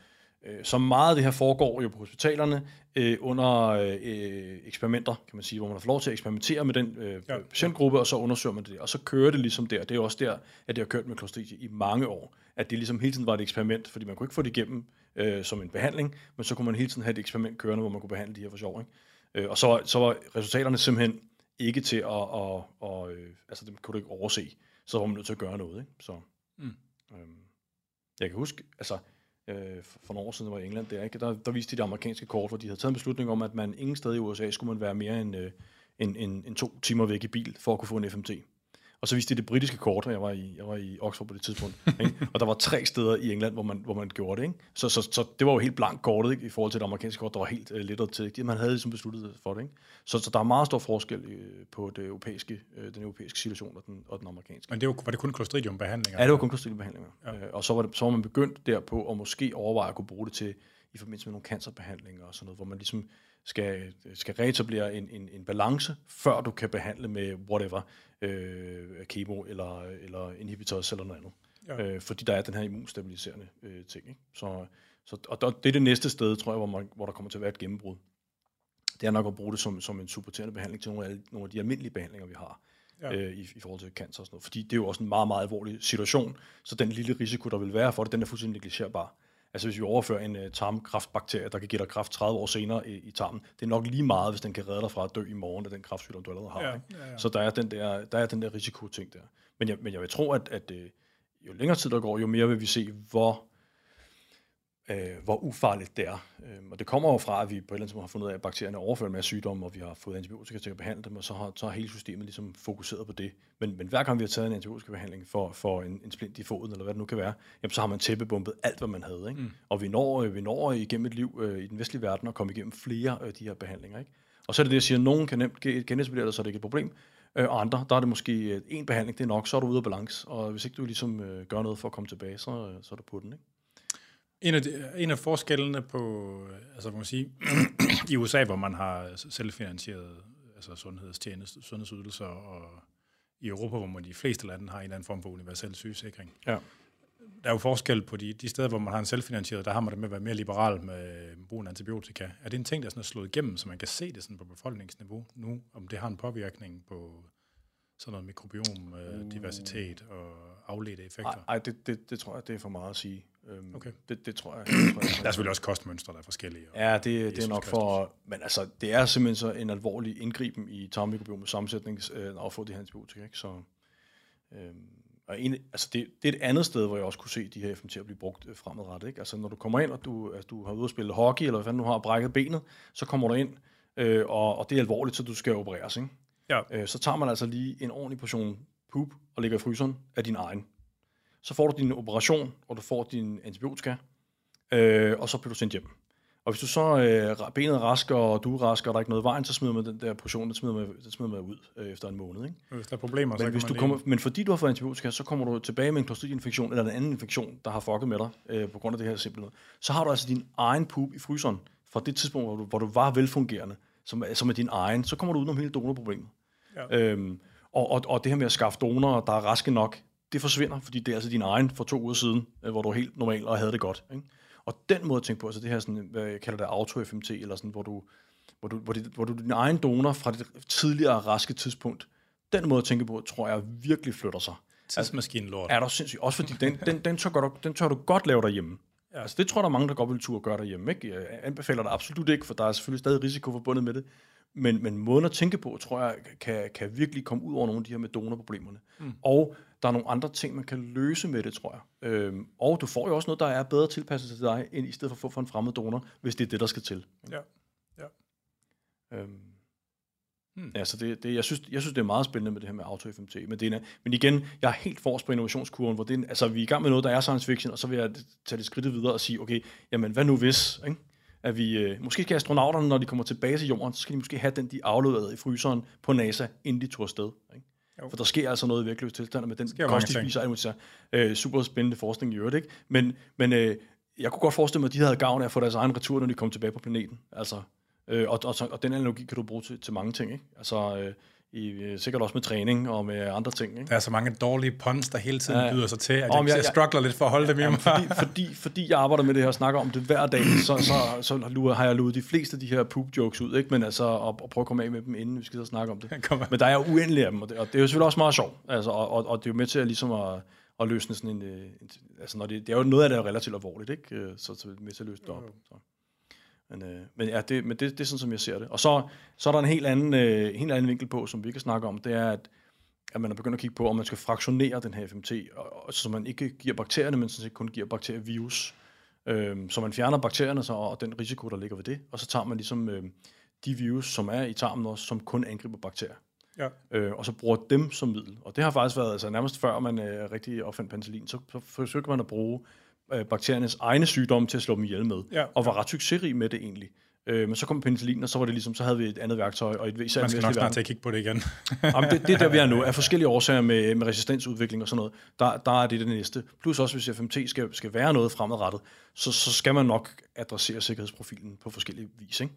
B: Øh, så meget af det her foregår jo på hospitalerne øh, under øh, eksperimenter, kan man sige, hvor man fået lov til at eksperimentere med den øh, ja. patientgruppe, og så undersøger man det. Og så kører det ligesom der. Det er jo også der, at det har kørt med Clostridia i mange år. At det ligesom hele tiden var et eksperiment, fordi man kunne ikke få det igennem øh, som en behandling, men så kunne man hele tiden have et eksperiment kørende, hvor man kunne behandle de her for sjov. Ikke? Øh, og så, så var resultaterne simpelthen ikke til at, at, at, at øh, altså dem kunne du ikke overse. Så var man nødt til at gøre noget. Ikke? Så, mm. øh, jeg kan huske, altså øh, for nogle år siden var i England, der, ikke? Der, der viste de det amerikanske kort, hvor de havde taget en beslutning om, at man ingen sted i USA skulle man være mere end, øh, end, end, end to timer væk i bil, for at kunne få en FMT. Og så viste det det britiske kort, og jeg var i, jeg var i Oxford på det tidspunkt. ikke? Og der var tre steder i England, hvor man, hvor man gjorde det. Ikke? Så, så, så det var jo helt blankt kortet ikke? i forhold til det amerikanske kort, der var helt uh, lettere til. Man havde ligesom besluttet for det. Ikke? Så, så der er meget stor forskel uh, på det europæiske, uh, den europæiske situation og den, og den amerikanske.
A: Men det var, var det kun Clostridium-behandlinger?
B: Ja, det var kun Clostridium-behandlinger. Ja. Uh, og så var, det, så var man begyndt derpå at måske overveje at kunne bruge det til i forbindelse med nogle cancerbehandlinger og sådan noget, hvor man ligesom skal, skal reetablere en, en, en balance, før du kan behandle med whatever, øh, kemo eller, eller inhibitors eller noget andet. Ja. Øh, fordi der er den her immunstabiliserende øh, ting. Ikke? Så, så, og der, det er det næste sted, tror jeg, hvor, man, hvor der kommer til at være et gennembrud. Det er nok at bruge det som, som en supporterende behandling til nogle af, nogle af de almindelige behandlinger, vi har ja. øh, i, i forhold til cancer og sådan noget. Fordi det er jo også en meget, meget alvorlig situation, så den lille risiko, der vil være for det, den er fuldstændig negligerbar. Altså hvis vi overfører en uh, tarmkræftbakterie, der kan give dig kræft 30 år senere i, i tarmen, det er nok lige meget, hvis den kan redde dig fra at dø i morgen af den kræftsygdom, du allerede har. Ja, ikke? Ja, ja. Så der er den der, der, er den der risikoting der. Men jeg, men jeg vil tro, at, at uh, jo længere tid der går, jo mere vil vi se, hvor øh, hvor ufarligt det er. Øh, og det kommer jo fra, at vi på et eller andet tidspunkt har fundet ud af, at bakterierne overfører med sygdomme, og vi har fået antibiotika til at behandle dem, og så har, så har hele systemet ligesom fokuseret på det. Men, men hver gang vi har taget en antibiotika behandling for, for en, en splint i foden, eller hvad det nu kan være, jamen, så har man tæppebumpet alt, hvad man havde. Ikke? Mm. Og vi når, øh, vi når igennem et liv øh, i den vestlige verden og komme igennem flere af de her behandlinger. Ikke? Og så er det det, jeg siger, at nogen kan nemt genetablere det, så er det ikke et problem. Øh, og andre, der er det måske en behandling, det er nok, så er du ude af balance. Og hvis ikke du ligesom øh, gør noget for at komme tilbage, så, så er du på den. Ikke?
A: En af, de, en af forskellene på, altså man sige, i USA, hvor man har selvfinansieret altså sundhedstjeneste, sundhedsydelser, og i Europa, hvor man de fleste lande har en eller anden form for universel sygesikring. Ja. Der er jo forskel på de, de steder, hvor man har en selvfinansieret, der har man det med at være mere liberal med brugen af antibiotika. Er det en ting, der sådan er slået igennem, så man kan se det sådan på befolkningsniveau nu, om det har en påvirkning på sådan noget mikrobiom, uh. diversitet og afledte effekter?
B: Nej, det, det, det tror jeg, det er for meget at sige. Øhm, okay. Det, det tror jeg.
A: Det tror jeg der er selvfølgelig også kostmønstre, der er forskellige.
B: Ja, det, det er nok for... Men altså, det er simpelthen så en alvorlig indgriben i tarmmikrobiomets sammensætning øh, at få de her antibiotika. Ikke? Så, øhm, og en, altså det, det er et andet sted, hvor jeg også kunne se de her FM til at blive brugt øh, fremadrettet. Ikke? Altså når du kommer ind, og du, altså, du har ude at spille hockey, eller hvad fanden du har, brækket benet, så kommer du ind, øh, og, og det er alvorligt, så du skal opereres. Ikke? Ja. Øh, så tager man altså lige en ordentlig portion poop og lægger i fryseren af din egen så får du din operation, og du får din antibiotika, øh, og så bliver du sendt hjem. Og hvis du så øh, benet er rask, og du er rask, og der er ikke noget i vejen, så smider man den der portion, den smider man, den smider man ud øh, efter en måned. Ikke?
A: Hvis der er problemer,
B: men
A: så
B: hvis du kommer, Men fordi du har fået antibiotika, så kommer du tilbage med en clostridiinfektion, eller en anden infektion, der har fucket med dig, øh, på grund af det her simpelthen. Så har du altså din egen poop i fryseren, fra det tidspunkt, hvor du, hvor du var velfungerende, som, som er din egen, så kommer du udenom hele donorproblemet. Ja. Øhm, og, og, og det her med at skaffe donorer, der er raske nok, det forsvinder, fordi det er altså din egen for to uger siden, øh, hvor du er helt normal og havde det godt. Ikke? Og den måde at tænke på, altså det her, sådan, hvad jeg kalder det auto-FMT, eller sådan, hvor du, hvor du, hvor, det, hvor du din egen donor fra det tidligere raske tidspunkt, den måde at tænke på, tror jeg virkelig flytter sig.
A: Tidsmaskinen lort.
B: Er der sindssygt. Også fordi den, den, den, tør du, den tør du godt lave derhjemme. Ja. Altså det tror jeg, der er mange, der godt vil turde gøre derhjemme. Ikke? Jeg anbefaler det absolut ikke, for der er selvfølgelig stadig risiko forbundet med det. Men, men måden at tænke på, tror jeg, kan, kan virkelig komme ud over nogle af de her med donorproblemerne. Mm. Og der er nogle andre ting, man kan løse med det, tror jeg. Øhm, og du får jo også noget, der er bedre tilpasset til dig, end i stedet for at få for en fremmed donor, hvis det er det, der skal til. Ja. ja. Øhm, Hmm. Ja, så det, det, jeg, synes, jeg synes, det er meget spændende med det her med auto-FMT. Men, det er, men igen, jeg er helt forrest på innovationskurven, hvor det er, altså, vi er i gang med noget, der er science fiction, og så vil jeg tage det skridt videre og sige, okay, jamen hvad nu hvis, ikke? At vi, øh, måske skal astronauterne, når de kommer tilbage til jorden, så skal de måske have den, de afleverede i fryseren på NASA, inden de tog afsted. Ikke? Jo. For der sker altså noget i virkelig tilstand med den kost, de spiser. Øh, super spændende forskning i øvrigt. Ikke? Men, men øh, jeg kunne godt forestille mig, at de havde gavn af at få deres egen retur, når de kom tilbage på planeten. Altså, øh, og, og, og den analogi kan du bruge til, til mange ting. Ikke? Altså, øh, i, øh, sikkert også med træning og med andre ting. Ikke?
A: Der er så mange dårlige puns, der hele tiden ja. byder sig til, at jeg, jeg, jeg struggler lidt for at holde ja, dem hjemme.
B: Fordi, fordi, fordi jeg arbejder med det her og snakker om det hver dag, så, så, så, så har jeg luet de fleste af de her poop jokes ud, ikke? men altså at, at prøve at komme af med dem, inden vi skal så snakke om det. Men der er jo uendelige af dem, og det, og det er jo selvfølgelig også meget sjovt, altså, og, og, og det er jo med til at, ligesom at, at løsne sådan en, øh, en altså når det, det er jo noget af det er relativt alvorligt, ikke? Øh, så, så med til at løse det op. Så. Men, øh, men ja, det, men det, det er sådan, som jeg ser det. Og så, så er der en helt anden, øh, helt anden vinkel på, som vi kan snakke om, det er, at, at man er begyndt at kigge på, om man skal fraktionere den her FMT, og, og, så man ikke giver bakterierne, men sådan set kun giver bakterievirus. Øh, så man fjerner bakterierne så, og den risiko, der ligger ved det, og så tager man ligesom øh, de virus, som er i tarmen også, som kun angriber bakterier.
A: Ja.
B: øh, og så bruger dem som middel. Og det har faktisk været, altså nærmest før man øh, rigtig opfandt penicillin, så, så forsøgte man at bruge øh, bakteriernes egne sygdomme til at slå dem ihjel med,
A: Ja.
B: og var ret succesrig med det egentlig. Øh, men så kom penicillin, og så var det ligesom, så havde vi et andet værktøj, og et, især
A: Man skal nok snart
B: verden.
A: til at kigge på det igen.
B: Jamen, det, det er der, vi er nu. Af forskellige årsager med, med resistensudvikling og sådan noget, der, der er det det næste. Plus også, hvis FMT skal, skal være noget fremadrettet, så, så skal man nok adressere sikkerhedsprofilen på forskellige vis. Ikke?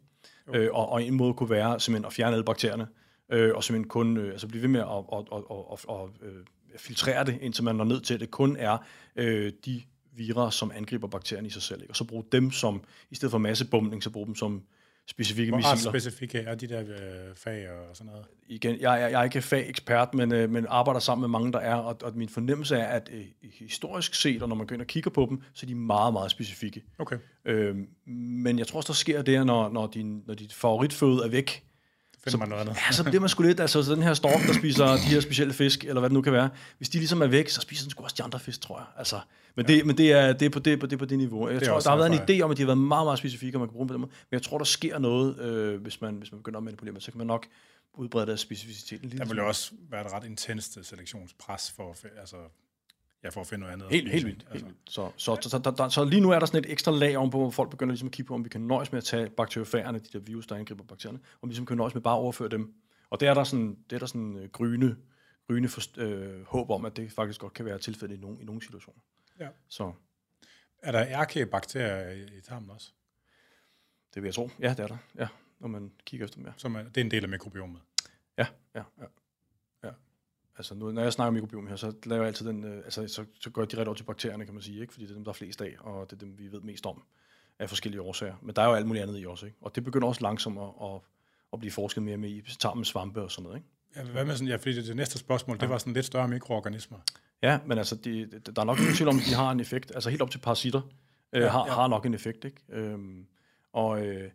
B: Øh, og, og en måde kunne være simpelthen at fjerne alle bakterierne, øh, og simpelthen kun øh, altså blive ved med at, at, at, at, at, at, øh, filtrere det, indtil man når ned til, at det kun er øh, de virer, som angriber bakterierne i sig selv. Ikke? Og så bruge dem som, i stedet for massebombning, så bruge dem som specifikke
A: Hvor
B: missiler.
A: specifikke er de der øh, fag og sådan noget?
B: igen, jeg, jeg, jeg er ikke fagekspert, men, øh, men arbejder sammen med mange, der er, og, og min fornemmelse er, at øh, historisk set, og når man går ind og kigger på dem, så er de meget, meget specifikke.
A: Okay.
B: Øh, men jeg tror også, der sker det, når, når, din, når dit favoritføde er væk,
A: Finder man noget andet?
B: ja, så bliver man sgu lidt, altså så den her stork, der spiser de her specielle fisk, eller hvad det nu kan være, hvis de ligesom er væk, så spiser den sgu også de andre fisk, tror jeg. Altså, men, ja. det, men det, er, det, er på det, på det, på det niveau. Jeg
A: er
B: tror, der har været en idé om, at de har været meget, meget specifikke, og man kan bruge dem på den måde. Men jeg tror, der sker noget, øh, hvis, man, hvis man begynder at manipulere så kan man nok udbrede deres specificitet
A: Der vil jo også være et ret intenst selektionspres for, altså, ja, for at finde noget andet.
B: Helt, helt vildt. Helt vildt. Så, så, så, så, der, der, så lige nu er der sådan et ekstra lag ovenpå, hvor folk begynder ligesom at kigge på, om vi kan nøjes med at tage bakteriofagerne, de der virus, der angriber bakterierne, om vi ligesom kan nøjes med bare at overføre dem. Og det er der sådan, det er der sådan øh, gryne, gryne for, øh, håb om, at det faktisk godt kan være tilfældet i nogle, i nogle situationer.
A: Ja.
B: Så
A: Er der ærkebakterier i, i tarmen også?
B: det vil jeg tro. Ja, det er der. Ja, når man kigger efter dem, ja.
A: Som er, det er en del af mikrobiomet.
B: Ja, ja. ja. Altså, nu, når jeg snakker om mikrobiom her, så laver jeg altid den, øh, altså, så, så går jeg direkte over til bakterierne, kan man sige, ikke? fordi det er dem, der er flest af, og det er dem, vi ved mest om af forskellige årsager. Men der er jo alt muligt andet i også, ikke? Og det begynder også langsomt at, at, at blive forsket mere med i tarmen, svampe og sådan noget, ikke?
A: Ja, hvad med sådan, ja, fordi det, det næste spørgsmål, det var sådan lidt større mikroorganismer.
B: Ja, men altså, de, de, der er nok ingen tvivl om, at de har en effekt. Altså helt op til parasitter øh,
A: Ja,
B: har,
A: ja.
B: har nok en effekt, ikke? Øhm, og øh,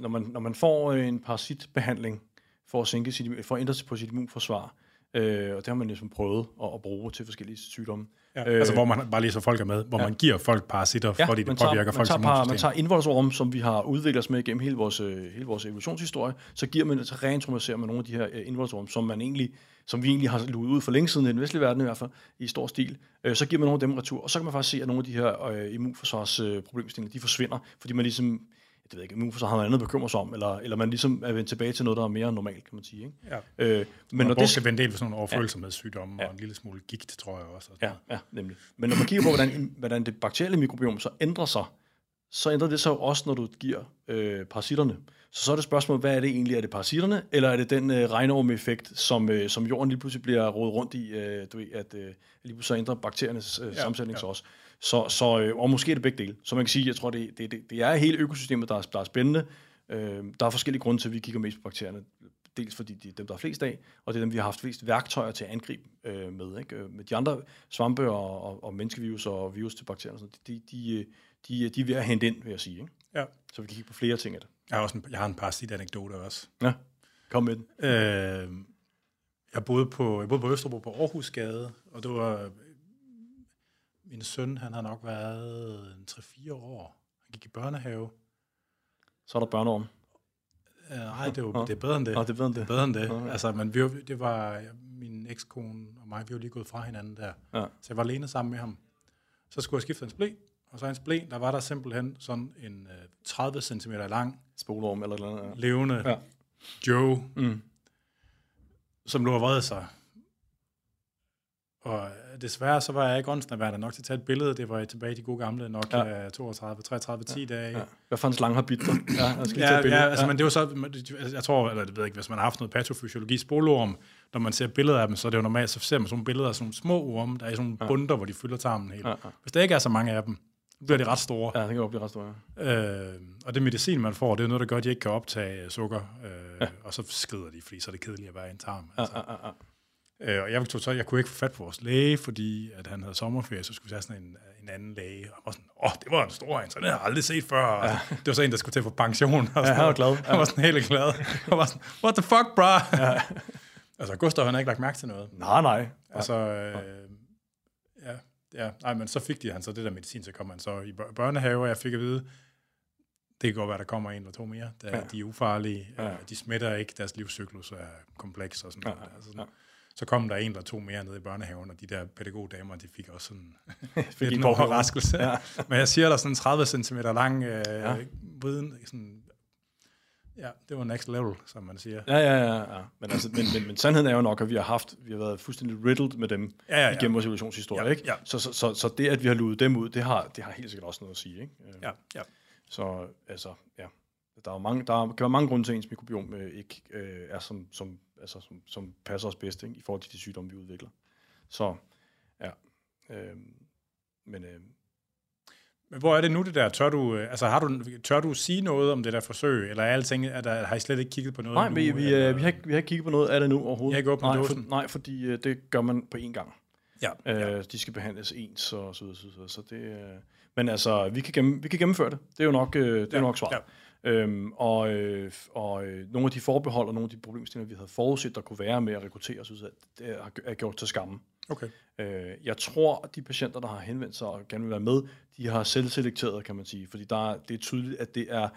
B: når, man, når man får øh, en parasitbehandling for at, sænke sit, for at ændre på sit immunforsvar, øh, og det har man ligesom prøvet at, at bruge til forskellige sygdomme.
A: Ja, øh, altså hvor man, bare lige så folk er med, hvor ja. man giver folk parasitter, ja, fordi det påvirker
B: tager, man
A: folks
B: tager, par, man
A: immunsystem.
B: tager indvoldsorm, som vi har udviklet os med gennem hele vores, øh, hele vores evolutionshistorie, så giver man, så reintroducerer man nogle af de her øh, indvoldsorm, som man egentlig, som vi egentlig har luet ud for længe siden i den vestlige verden i hvert fald, i stor stil. Øh, så giver man nogle af dem retur, og så kan man faktisk se, at nogle af de her øh, immunforsvarsproblemstillinger, øh, de forsvinder, fordi man ligesom, jeg ved ikke, immunforsvar har noget andet at bekymre sig om, eller, eller man ligesom er vendt tilbage til noget, der er mere normalt, kan man sige. Ikke?
A: Ja.
B: Øh, men
A: Men
B: når
A: det
B: det,
A: skal en del for sådan nogle overfølsomhedssygdomme ja. og en lille smule gigt, tror jeg også. og
B: Ja, ja, nemlig. Men når man kigger på, hvordan, hvordan det bakterielle mikrobiom så ændrer sig, så ændrer det sig jo også, når du giver øh, parasitterne. Så så er det spørgsmålet, hvad er det egentlig? Er det parasitterne, eller er det den øh, regnorm-effekt, som, øh, som jorden lige pludselig bliver rodet rundt i, øh, du ved, at øh, lige pludselig så ændrer bakteriernes øh,
A: Ja,
B: sammensætning
A: ja.
B: også. Så, så, øh, og måske er det begge dele. Så man kan sige, jeg tror, det, det, det, det er hele økosystemet, der er, der er spændende. Øh, der er forskellige grunde til, at vi kigger mest på bakterierne. Dels fordi de er dem, der er flest af, og det er dem, vi har haft flest værktøjer til at angribe øh, med. Ikke? Øh, Med de andre svampe og, og, og menneskevirus og virus til bakterier, og sådan, de, de, øh, de, de er ved at hente ind, vil jeg sige. Ikke?
A: Ja.
B: Så vi kan kigge på flere ting af det.
A: Jeg har, også en, jeg har en parasit-anekdote også.
B: Ja, kom med den.
A: Øh, jeg, boede på, jeg boede på Østerbro på Aarhusgade, og det var... øh, Min søn, han har nok været en 3-4 år. Han gik i børnehave.
B: Så er der børneorm.
A: Øh, Nej, det, var,
B: Nå.
A: det er bedre end det.
B: Nå, det er bedre end det.
A: bedre end det.
B: Nå, ja.
A: Altså, men vi, det var min ekskone og mig, vi var lige gået fra hinanden der.
B: Ja.
A: Så jeg var alene sammen med ham. Så skulle jeg skifte hans blæ, og så hans blæ, der var der simpelthen sådan en øh, 30 cm lang,
B: Spoleorm eller noget andet.
A: levende
B: Ja.
A: Joe,
B: Ja. Mm.
A: som lå og vred sig. Og desværre så var jeg ikke åndsnærværende nok til at tage et billede. Det var tilbage i de gode gamle Nokia ja. 32, 33, 10 dage.
B: Ja. Hvad for en slange har bidt dig? Ja, jeg skal lige tage
A: Ja,
B: billede.
A: ja, altså, men det jo så, altså, jeg tror, eller det ved jeg ikke, hvis man har haft noget patofysiologi spolorm, når man ser billeder af dem, så er det jo normalt, så ser man sådan nogle billeder af sådan nogle små orme, der er i sådan nogle bunter, hvor de fylder tarmen helt.
B: Ja, ja.
A: Hvis der ikke er så mange af dem, bliver de ret store.
B: Ja, det kan godt blive ret stort. Ja.
A: Øh, og det medicin, man får, det er noget, der gør, at de ikke kan optage sukker, øh, ja. og så skrider de, fordi så er det kedeligt at være i en tarm.
B: Ja,
A: Altså.
B: ja, ja, ja.
A: Øh, og jeg, tog så, jeg kunne ikke få fat på vores læge, fordi at han havde sommerferie, så skulle vi have sådan en, en anden læge. Og var sådan, åh, det var en stor en, så den har jeg aldrig set før. Ja. Det var så en, der skulle til at få pension. Og sådan
B: han var glad.
A: Han var sådan helt glad. Jeg var sådan, what the fuck, bro? Ja. altså, Gustav, han har ikke lagt mærke til noget.
B: Nej, nej.
A: Altså, øh, ja, ja, nej, men så fik de han så det der medicin, så kom han så i bør- børnehave, og jeg fik at vide, det kan godt være, der kommer en eller to mere. Der, ja. De er ufarlige, ja. de smitter ikke, deres livscyklus er kompleks og sådan ja. noget. Altså sådan. Ja. Så kom der en eller to mere nede i børnehaven, og de der pædagogdamer, de fik også sådan fik en overraskelse. Ja. Men jeg siger der sådan 30 cm lang øh, ja. viden, sådan Ja, det var next level, som man siger.
B: Ja, ja, ja. ja. Men, altså, men, men, men sandheden er jo nok, at vi har haft, vi har været fuldstændig riddled med dem ja, ja, ja. igennem vores evolutionshistorie, ja, ikke? Ja. Så, så, så, så, det, at vi har luet dem ud, det har, det har helt sikkert også noget at sige, ikke?
A: Ja, ja.
B: Så altså, ja. Der, er mange, der kan være mange grunde til, at ens mikrobiom øh, ikke øh, er som, som, altså, som, som passer os bedst ikke? i forhold til de sygdomme, vi udvikler. Så, ja. Øh, men, øh,
A: men hvor er det nu det der? Tør du, øh, altså, har du, tør du sige noget om det der forsøg, eller er alting, er der, har I slet ikke kigget på noget
B: Nej, vi, vi,
A: eller?
B: vi, har, ikke, vi har ikke kigget på noget af det nu overhovedet.
A: Jeg har ikke åbnet
B: nej,
A: dåsen?
B: For, nej, fordi øh, det gør man på én gang.
A: Ja,
B: øh,
A: ja.
B: De skal behandles ens og så videre, så, videre, så det, øh, men altså, vi kan, gennem, vi kan gennemføre det. Det er jo nok, øh, det er ja, nok svaret. Ja. Øhm, og øh, og øh, nogle af de forbehold og nogle af de problemstillinger, vi havde forudset, der kunne være med at rekruttere, så det er, er gjort til skamme.
A: Okay.
B: Øh, jeg tror, at de patienter, der har henvendt sig og gerne vil være med, de har selvselekteret, kan man sige. Fordi der, er, det er tydeligt, at det er...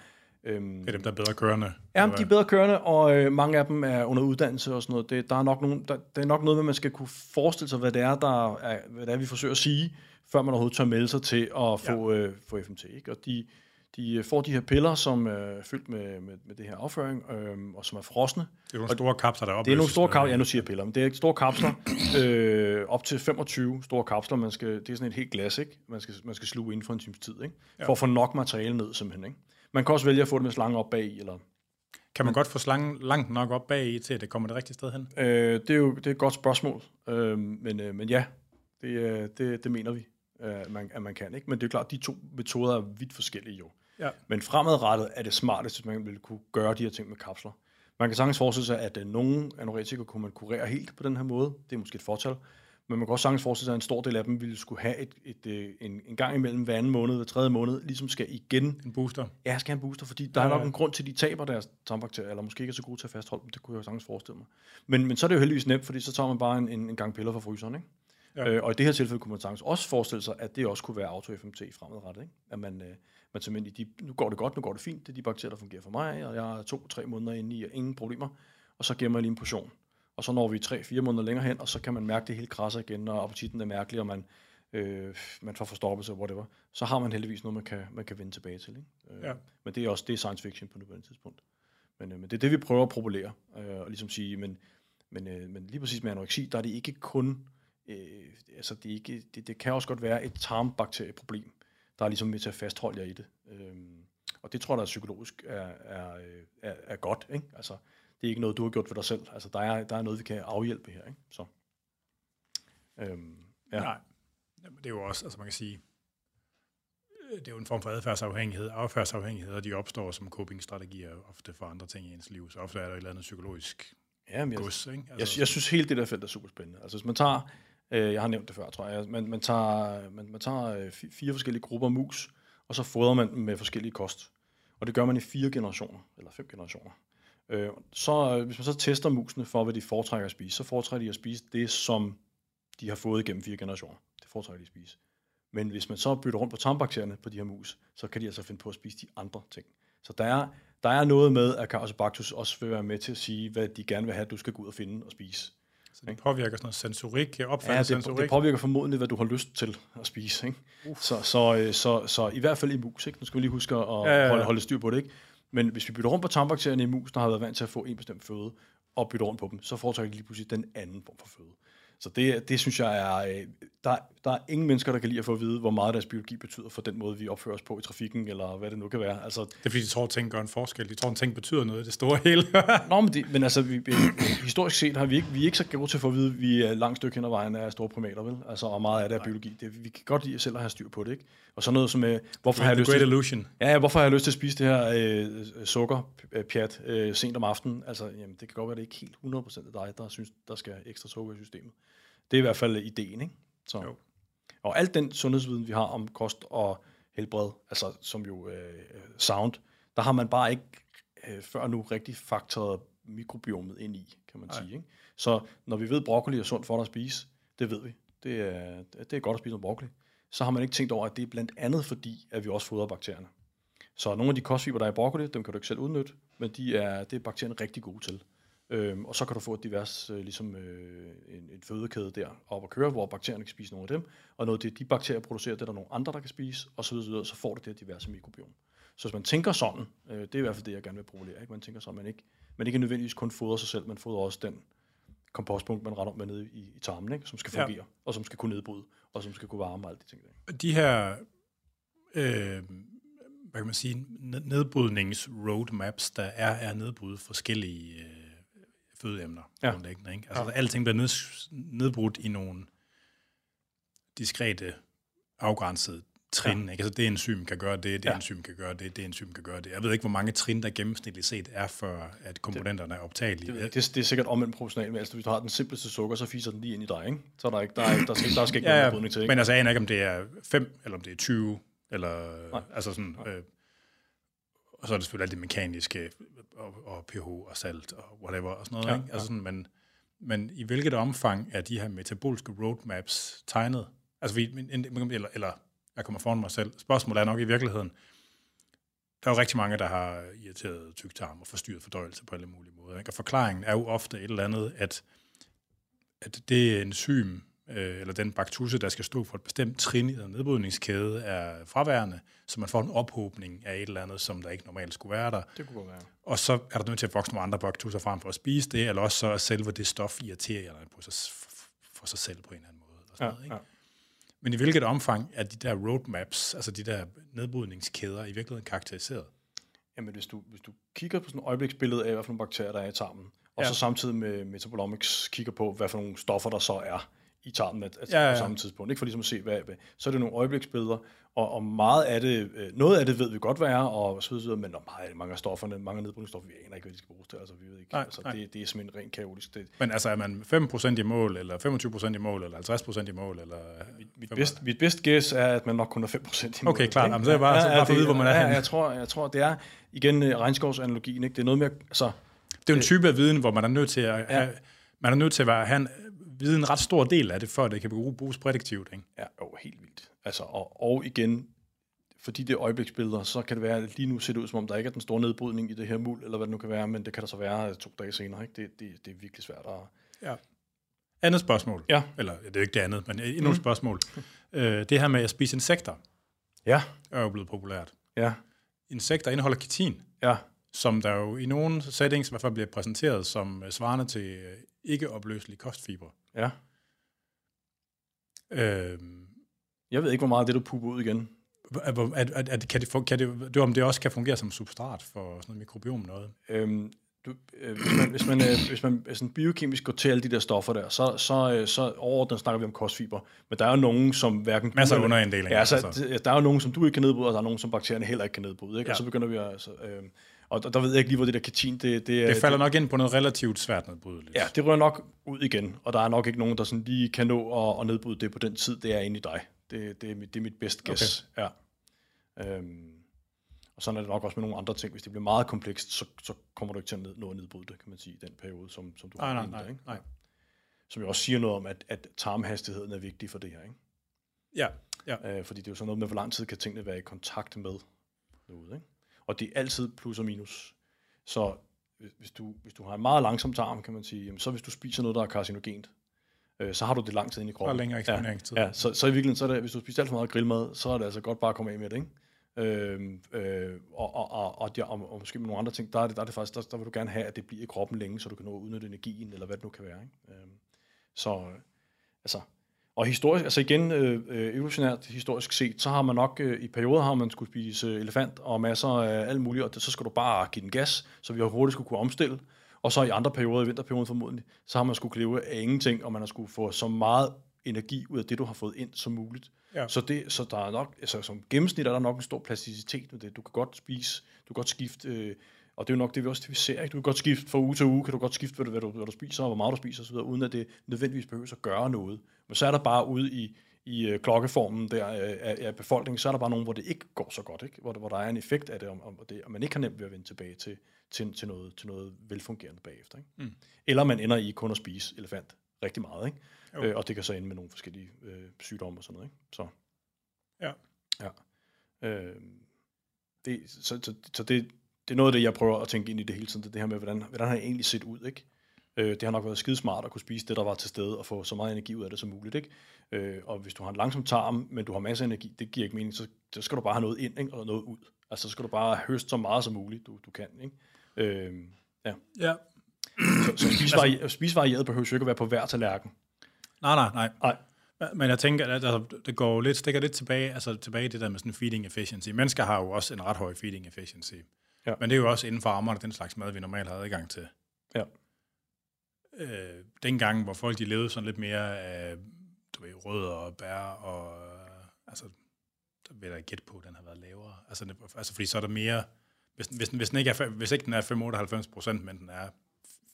A: Øhm, det er dem, der er bedre kørende?
B: Ja, de er bedre kørende, og øh, mange af dem er under uddannelse og sådan noget. Det, der er nok nogen, der, det er nok noget, man skal kunne forestille sig, hvad det er, der er, hvad det er, vi forsøger at sige, før man overhovedet tør melde sig til at få, ja. øh, få FMT. Ikke? Og de, de øh, får de her piller, som er fyldt med, med, med det her afføring, øh, og som er frosne.
A: Det er nogle store kapsler, der
B: Det er nogle store kapsler, ja, nu siger jeg piller, men det er store kapsler, øh, op til 25 store kapsler. Man skal, det er sådan et helt glas, ikke? Man skal, man skal sluge inden for en times tid, ikke? Ja. For at få nok materiale ned, simpelthen, ikke? Man kan også vælge at få det med slange op bag eller...
A: Kan man godt få slangen langt nok op bag i, til at det kommer det rigtige sted hen?
B: Øh, det er jo det er et godt spørgsmål, øh, men, øh, men ja, det, det, det mener vi, øh, man, at man kan, ikke? Men det er klart, at de to metoder er vidt forskellige jo.
A: Ja.
B: Men fremadrettet er det smartest, hvis man vil kunne gøre de her ting med kapsler. Man kan sagtens forestille sig, at uh, nogle anorektikere kunne man kurere helt på den her måde. Det er måske et fortal. Men man kan også sagtens forestille sig, at en stor del af dem ville skulle have et, et, et, øh, en, en gang imellem hver anden måned, hver tredje måned, ligesom skal igen...
A: En booster.
B: Ja, skal have en booster, fordi der ja, er nok en grund til, at de taber deres tarmbakterier, eller måske ikke er så gode til at fastholde dem. Det kunne jeg sagtens forestille mig. Men, men så er det jo heldigvis nemt, fordi så tager man bare en, en, en gang piller fra fryseren, ikke? Ja. Øh, og i det her tilfælde kunne man sagtens også forestille sig, at det også kunne være auto-FMT fremadrettet. Ikke? At man, øh, man simpelthen de, nu går det godt, nu går det fint, det er de bakterier, der fungerer for mig, og jeg er to-tre måneder inde i, og ingen problemer, og så gemmer jeg lige en portion. Og så når vi tre-fire måneder længere hen, og så kan man mærke det hele krasser igen, og appetitten er mærkelig, og man, øh, man får forstoppelse og whatever. Så har man heldigvis noget, man kan, man kan vende tilbage til. Ikke? Øh,
A: ja.
B: Men det er også det er science fiction på nuværende tidspunkt. Men, øh, men det er det, vi prøver at propulere, øh, og ligesom sige, men, men, øh, men lige præcis med anoreksi, der er det ikke kun, øh, altså det, ikke, det, det kan også godt være et tarmbakterieproblem, der er ligesom med til at fastholde jer i det. Øhm, og det tror jeg, der er psykologisk er, er, er, er godt. Ikke? Altså, det er ikke noget, du har gjort for dig selv. Altså, der er, der er noget, vi kan afhjælpe her. Ikke? Så. Øhm,
A: ja. Nej, Jamen, det er jo også, altså man kan sige, det er jo en form for adfærdsafhængighed. Adfærdsafhængigheder, de opstår som copingstrategier ofte for andre ting i ens liv. Så ofte er der et eller andet psykologisk
B: ja, jeg,
A: gods. Ikke?
B: Altså, jeg, jeg synes helt, det der felt er super spændende. Altså hvis man tager, øh, jeg har nævnt det før, tror jeg, man, man tager, man, man tager øh, fire forskellige grupper mus, og så fodrer man med forskellige kost. Og det gør man i fire generationer, eller fem generationer. Øh, så øh, hvis man så tester musene for, hvad de foretrækker at spise, så foretrækker de at spise det, som de har fået igennem fire generationer. Det foretrækker de at spise. Men hvis man så bytter rundt på tarmbakterierne på de her mus, så kan de altså finde på at spise de andre ting. Så der er, der er noget med, at Carosobactus også vil være med til at sige, hvad de gerne vil have, at du skal gå ud og finde og spise.
A: Så det påvirker sådan noget sensorik, opfattelse
B: ja, det,
A: sensorik?
B: det påvirker formodentlig, hvad du har lyst til at spise. Ikke? Så, så, øh, så, så, i hvert fald i mus. Ikke? Nu skal vi lige huske at ja, ja, ja. Holde, holde styr på det. Ikke? Men hvis vi bytter rundt på tarmbakterierne i mus, der har været vant til at få en bestemt føde, og bytter rundt på dem, så foretrækker de lige pludselig den anden form for føde. Så det, det synes jeg er... Øh, der, der er ingen mennesker, der kan lide at få at vide, hvor meget deres biologi betyder for den måde, vi opfører os på i trafikken, eller hvad det nu kan være. Altså,
A: det er fordi, de tror, at ting gør en forskel. De tror, at ting betyder noget i det store hele.
B: Nå, men, det, men altså, vi, historisk set har vi ikke, vi er ikke så gode til at få at vide, at vi er langt stykke hen ad vejen af store primater, vel? Altså, og meget af det er biologi. Det, vi kan godt lide selv at have styr på det, ikke? Og så noget som, øh, hvorfor har jeg lyst
A: til... illusion.
B: Ja, hvorfor har jeg lyst til at spise det her øh, sukkerpjat øh, sent om aftenen? Altså, jamen, det kan godt være, at det ikke helt 100% af dig, der synes, der skal ekstra sukker i systemet. Det er i hvert fald ideen, ikke? Så. Jo. Og alt den sundhedsviden, vi har om kost og helbred, altså som jo øh, sound, der har man bare ikke øh, før nu rigtig faktoret mikrobiomet ind i, kan man Ej. sige. Ikke? Så når vi ved, at broccoli er sundt for dig at spise, det ved vi. Det er, det er godt at spise noget broccoli. Så har man ikke tænkt over, at det er blandt andet fordi, at vi også fodrer bakterierne. Så nogle af de kostfiber, der er i broccoli, dem kan du ikke selv udnytte, men de er, det er bakterien rigtig gode til. Øhm, og så kan du få et divers, øh, ligesom øh, en, en fødekæde der op at køre, hvor bakterierne kan spise nogle af dem, og noget af det, de bakterier producerer, det er der nogle andre, der kan spise, og så videre, så får du det her diverse mikrobiom. Så hvis man tænker sådan, øh, det er i hvert fald det, jeg gerne vil problere, ikke? man tænker sådan, man ikke, man ikke nødvendigvis kun fodrer sig selv, man fodrer også den kompostpunkt, man retter med nede i, i tarmen, ikke? som skal fungere, ja. og som skal kunne nedbryde, og som skal kunne varme og alle de ting. Der.
A: De her øh, hvad kan man sige, nedbrydnings-roadmaps, der er, er nedbrudt forskellige øh, fødeemner.
B: Ja.
A: Ikke? Altså, ja. alting bliver ned, nedbrudt i nogle diskrete, afgrænsede trin. Ja. Ikke? Altså, det enzym kan gøre det, det ja. enzym kan gøre det, det enzym kan gøre det. Jeg ved ikke, hvor mange trin, der gennemsnitligt set er, for at komponenterne er optagelige.
B: Det, det, det er sikkert omvendt proportionalt, men altså, hvis du har den simpleste sukker, så fiser den lige ind i dig, ikke? Så er der, ikke, der, er, der, skal, der skal ikke ja, noget nedbrydning til. Ikke?
A: Men altså, jeg aner ikke, om det er 5, eller om det er 20, eller Nej. altså sådan... Øh, og så er det selvfølgelig alt det mekaniske, og, og pH og salt og whatever og sådan noget. Ja, ikke? Altså sådan, men, men i hvilket omfang er de her metaboliske roadmaps tegnet? Altså, vi, eller, eller jeg kommer foran mig selv. Spørgsmålet er nok i virkeligheden, der er jo rigtig mange, der har irriteret tyktarm og forstyrret fordøjelse på alle mulige måder. Ikke? Og forklaringen er jo ofte et eller andet, at, at det enzym, øh, eller den baktusse, der skal stå for et bestemt trin i den nedbrydningskæde, er fraværende, så man får en ophobning af et eller andet, som der ikke normalt skulle være der.
B: Det kunne være.
A: Og så er der nødt til at vokse nogle andre baktusser frem for at spise det, eller også så er selve det stof irriterer på sig, for sig selv på en eller anden måde. Og sådan ja, noget, ikke? Ja. Men i hvilket omfang er de der roadmaps, altså de der nedbrydningskæder, i virkeligheden karakteriseret?
B: Jamen, hvis du, hvis du kigger på sådan et øjebliksbillede af, hvad for nogle bakterier, der er i tarmen, og ja. så samtidig med Metabolomics kigger på, hvad for nogle stoffer, der så er, i tarmen at, at ja, ja. på samme tidspunkt. Ikke for ligesom at se, hvad, hvad. Så er det nogle øjebliksbilleder, og, og meget af det, øh, noget af det ved vi godt, hvad er, og så videre, men meget, mange af stofferne, mange af nedbrydningsstoffer, vi aner ikke, hvad de skal bruges til. Altså, vi ved ikke. Nej, altså, nej. Det, det, er simpelthen rent kaotisk. Det.
A: Men altså, er man 5% i mål, eller 25% i mål, eller 50% i mål, eller...
B: Mit, mit, bedst, mit bedste gæs er, at man nok kun er 5% i mål.
A: Okay, klart. Jamen, så er jeg bare, ja, så bare for at vide, hvor man er
B: ja, jeg tror, jeg tror, det er, igen, øh, regnskovsanalogien, ikke? det er noget mere, altså...
A: Det er en type af viden, hvor man er nødt til at have, ja. man er nødt til at være, have en vide en ret stor del af det, før det kan bruges prædiktivt. Ikke?
B: Ja, jo, helt vildt. Altså, og, og igen, fordi det er øjebliksbilleder, så kan det være, at lige nu ser det ud, som om der ikke er den store nedbrydning i det her muld, eller hvad det nu kan være, men det kan der så være to dage senere. Ikke? Det, det, det er virkelig svært at...
A: Ja. Andet spørgsmål.
B: Ja.
A: Eller det er ikke det andet, men endnu et mm. spørgsmål. Øh, det her med at spise insekter.
B: Ja.
A: Er jo blevet populært.
B: Ja.
A: Insekter indeholder kitin.
B: Ja.
A: Som der jo i nogle settings i hvert fald bliver præsenteret som svarende til øh, ikke opløselige kostfiber.
B: Ja. Øhm, jeg ved ikke, hvor meget det, du pupper ud igen.
A: At, at, at, at, kan det, kan det, det, om det også kan fungere som substrat for sådan noget mikrobiom noget? Øhm,
B: du, øh, hvis man, hvis man, øh, hvis man sådan biokemisk går til alle de der stoffer der, så, så, øh, så overordnet snakker vi om kostfiber. Men der er jo nogen, som hverken...
A: Masser af underinddelinger.
B: Ja, så, altså. der er jo nogen, som du ikke kan nedbryde, og der er nogen, som bakterierne heller ikke kan nedbryde. Ikke? Ja. Og så begynder vi at... Altså, øh, og der ved jeg ikke lige, hvor det der katin... Det,
A: det, det falder det, nok ind på noget relativt svært nedbrydeligt.
B: Ja, det rører nok ud igen, og der er nok ikke nogen, der sådan lige kan nå at, at nedbryde det på den tid, det er inde i dig. Det, det, er, mit, det er mit bedste guess. Okay. Ja. Øhm, og sådan er det nok også med nogle andre ting. Hvis det bliver meget komplekst, så, så kommer du ikke til at nå at nedbryde det, kan man sige, i den periode, som, som du
A: nej, har nej, nej, ikke? nej.
B: Som jo også siger noget om, at, at tarmhastigheden er vigtig for det her. Ikke?
A: Ja. ja.
B: Øh, fordi det er jo sådan noget med, hvor lang tid kan tingene være i kontakt med noget. Ikke? Og det er altid plus og minus. Så hvis du, hvis du har en meget langsom tarm, kan man sige, jamen, så hvis du spiser noget, der er carcinogent, øh, så har du det lang tid ind i kroppen.
A: Og længere eksponeringstid.
B: Ja, ja så, så i virkeligheden, så er det, hvis du spiser alt for meget grillmad, så er det altså godt bare at komme af med det, ikke? Øh, øh, og, og, og, og, og, og, måske med nogle andre ting, der er det, der er det faktisk, der, der vil du gerne have, at det bliver i kroppen længe, så du kan nå at udnytte energien, eller hvad det nu kan være. Ikke? Øh, så altså, og historisk, altså igen, øh, øh, evolutionært historisk set, så har man nok, øh, i perioder har man skulle spise elefant og masser af alt muligt, og det, så skal du bare give den gas, så vi har hurtigt skulle kunne omstille. Og så i andre perioder, i vinterperioden formodentlig, så har man skulle leve af ingenting, og man har skulle få så meget energi ud af det, du har fået ind som muligt. Ja. Så, det, så der er nok, altså som gennemsnit er der nok en stor plasticitet med det. Du kan godt spise, du kan godt skifte, øh, og det er jo nok det, vi også det, vi ser. Ikke? Du kan godt skifte fra uge til uge, kan du godt skifte, hvad du, hvad du, hvad du spiser, og hvor meget du spiser osv., uden at det nødvendigvis behøver at gøre noget. Men så er der bare ude i, i øh, klokkeformen der øh, af, af befolkningen, så er der bare nogen, hvor det ikke går så godt, ikke? Hvor, hvor der er en effekt af det, om, om det, og man ikke har nemt ved at vende tilbage til, til, til, noget, til noget velfungerende bagefter. Ikke? Mm. Eller man ender i kun at spise elefant rigtig meget, ikke? Øh, og det kan så ende med nogle forskellige øh, sygdomme og sådan noget. Ikke? Så,
A: ja.
B: ja. Øh, det det, så, så, så det, det er noget af det, jeg prøver at tænke ind i det hele tiden, det, det her med, hvordan, hvordan har jeg egentlig set ud, ikke? Øh, det har nok været skidesmart at kunne spise det, der var til stede, og få så meget energi ud af det som muligt, ikke? Øh, og hvis du har en langsom tarm, men du har masser af energi, det giver ikke mening, så, så skal du bare have noget ind, ikke? og noget ud. Altså, så skal du bare høste så meget som muligt, du, du kan, ikke? Øh, ja.
A: Ja.
B: Så, så spisevari- spisevarieret behøver jo ikke at være på hver tallerken.
A: Nej, nej, nej.
B: Nej.
A: Men jeg tænker, at altså, det går lidt, stikker lidt tilbage, altså tilbage i det der med sådan feeding efficiency. Mennesker har jo også en ret høj feeding efficiency.
B: Ja.
A: Men det er jo også inden for rammerne den slags mad, vi normalt har adgang til.
B: Ja.
A: Øh, dengang, hvor folk de levede sådan lidt mere af du ved, rødder og bær, og altså, der vil jeg gætte på, at den har været lavere. Altså, det, altså fordi så er der mere, hvis, hvis, hvis, den ikke er, hvis ikke den er 95 procent, men den er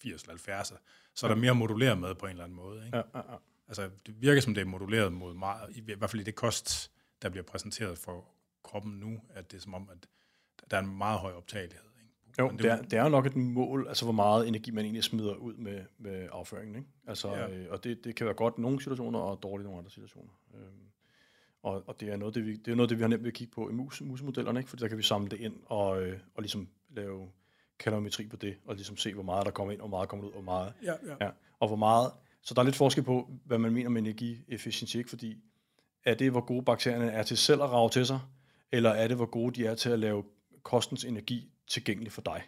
A: 80 eller 70, så er der mere moduleret med på en eller anden måde. Ikke?
B: Ja, ja, ja.
A: Altså, det virker som, det er moduleret mod meget, i hvert fald i det kost, der bliver præsenteret for kroppen nu, at det er som om, at der er en meget høj optagelighed. Ikke?
B: Jo,
A: Men
B: det er, det er jo nok et mål, altså hvor meget energi man egentlig smider ud med, med afføringen. Ikke? Altså,
A: Ja.
B: øh, og det, det kan være godt i nogle situationer, og dårligt i nogle andre situationer. Øhm, og, og det er noget, det, vi, det er noget, det vi har nemt ved at kigge på i mus, musemodellerne, ikke? fordi der kan vi samle det ind og, øh, og ligesom lave kalorimetri på det, og ligesom se, hvor meget der kommer ind, og hvor meget kommer ud, og hvor meget
A: Ja, ja.
B: Ja, og hvor meget... Så der er lidt forskel på, hvad man mener med energiefficiency, ikke? fordi er det, hvor gode bakterierne er til selv at rage til sig, eller er det, hvor gode de er til at lave kostens energi tilgængelig for dig?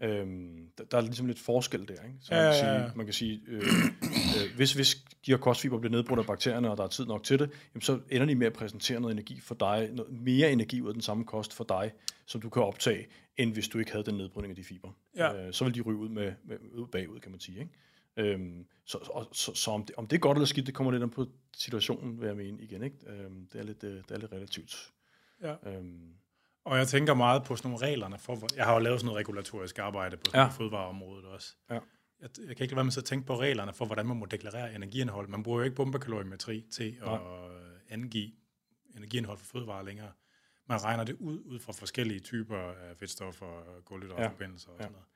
B: Øhm, der, der er ligesom lidt forskel der, ikke? Så man,
A: Ja,
B: kan sige, man kan sige, øh, øh, hvis, hvis de her kostfiber bliver nedbrudt af bakterierne, og der er tid nok til det, jamen så ender de med at præsentere noget energi for dig, noget, mere energi ud af den samme kost for dig, som du kan optage, end hvis du ikke havde den nedbrydning af de fiber.
A: Ja.
B: Øh, så vil de ryge ud, med, med, ud bagud, kan man sige. Ikke? Øhm, så og, så, så om, det, om det er godt eller skidt, det kommer lidt an på situationen, vil jeg mene igen. Ikke? Øhm, det, er lidt, øh, det er lidt relativt.
A: Ja.
B: Øhm,
A: Og jeg tænker meget på sådan nogle reglerne for, jeg har jo lavet sådan noget regulatorisk arbejde på sådan
B: Ja.
A: fødevareområdet også.
B: Ja.
A: Jeg, jeg kan ikke lade være med at tænke på reglerne for, hvordan man må deklarere energiindhold. Man bruger jo ikke bombekalorimetri til at
B: Nej.
A: angive energiindhold for fødevarer længere. Man regner det ud, ud fra forskellige typer af fedtstoffer, kulhydratforbindelser og
B: Ja.
A: sådan noget.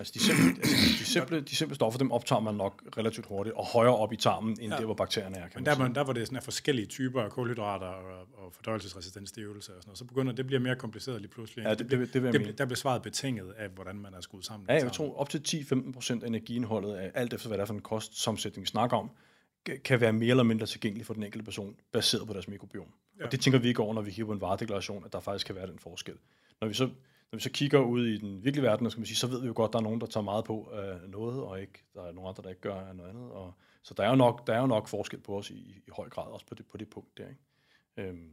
B: Altså de simple, altså de, simple, de simple stoffer, dem optager man nok relativt hurtigt, og højere op i tarmen, end
A: Ja.
B: der, hvor bakterierne er, kan
A: Men der, man, der var det sådan af forskellige typer af kulhydrater og, og fordøjelsesresistent stivelse og sådan noget. Så begynder det bliver mere kompliceret lige pludselig.
B: Ja, det, det, det, det
A: det, der bliver svaret betinget af, hvordan man er skruet sammen.
B: Ja, jeg tror op til 10-15 procent af energiindholdet, af alt efter hvad det er for en kostsammensætning, vi snakker om, kan- være mere eller mindre tilgængelig for den enkelte person, baseret på deres mikrobiom. Ja. Og det tænker vi ikke over, når vi på en varedeklaration, at der faktisk kan være den forskel. Når vi så, når vi så kigger ud i den virkelige verden, skal man sige, så ved vi jo godt, at der er nogen, der tager meget på af noget, og ikke, der er nogle andre, der ikke gør af noget andet. Og, så der er, jo nok, der er jo nok forskel på os i, i høj grad, også på det, på det punkt der. Ikke? Øhm,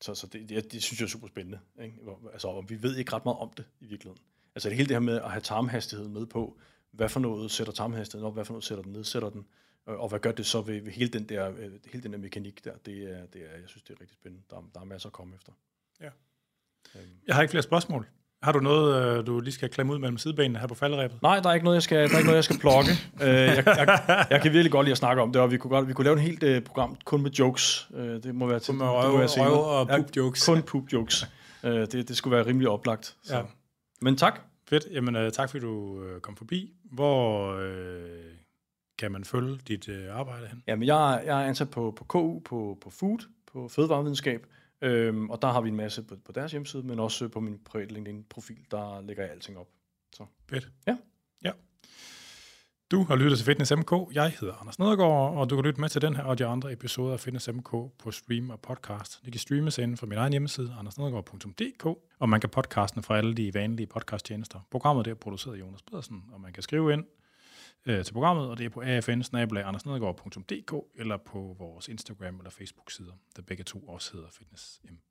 B: så så det, det, det, synes jeg er super spændende. Ikke? Altså, og vi ved ikke ret meget om det i virkeligheden. Altså det hele det her med at have tarmhastigheden med på, hvad for noget sætter tarmhastigheden op, hvad for noget sætter den ned, sætter den, og hvad gør det så ved, ved hele, den der, øh, hele den der mekanik der, det er, det er, jeg synes, det er rigtig spændende. Der, er- der er masser at komme efter.
A: Ja. Jeg har ikke flere spørgsmål. Har du noget, øh, du lige skal klemme ud mellem sidebenene her på falderæbet?
B: Nej, der er ikke noget, jeg skal, der er ikke noget, jeg skal plukke. øh, jeg, jeg, jeg, kan virkelig godt lide at snakke om det, og vi kunne, godt, vi kunne lave et helt øh, program kun med jokes. Øh, det må være til.
A: Med
B: det må
A: røv,
B: være senere.
A: røv og poop jokes.
B: Kun poop jokes. øh, det, det skulle være rimelig oplagt. Så.
A: Ja.
B: Men tak.
A: Fedt. Jamen, øh, tak fordi du øh, kom forbi. Hvor øh, kan man følge dit øh, arbejde hen?
B: Jamen, jeg, er- jeg er ansat på, på KU, på, på Food, på fødevarevidenskab, øhm, og der har vi en masse på, på deres hjemmeside, men også på min private LinkedIn-profil, der lægger jeg alting op.
A: Fedt.
B: Ja.
A: ja. Du har lyttet til Fitness MK. Jeg hedder Anders Nedergaard, og du kan lytte med til den her og de andre episoder af Fitness MK på stream og podcast. Det kan streames inden for min egen hjemmeside, andersnedergaard.dk, og man kan podcasten fra alle de vanlige podcasttjenester. Programmet er produceret af Jonas Pedersen, og man kan skrive ind øh, til programmet, og det er på afn eller på vores Instagram eller Facebook-sider, der begge to også hedder Fitness M.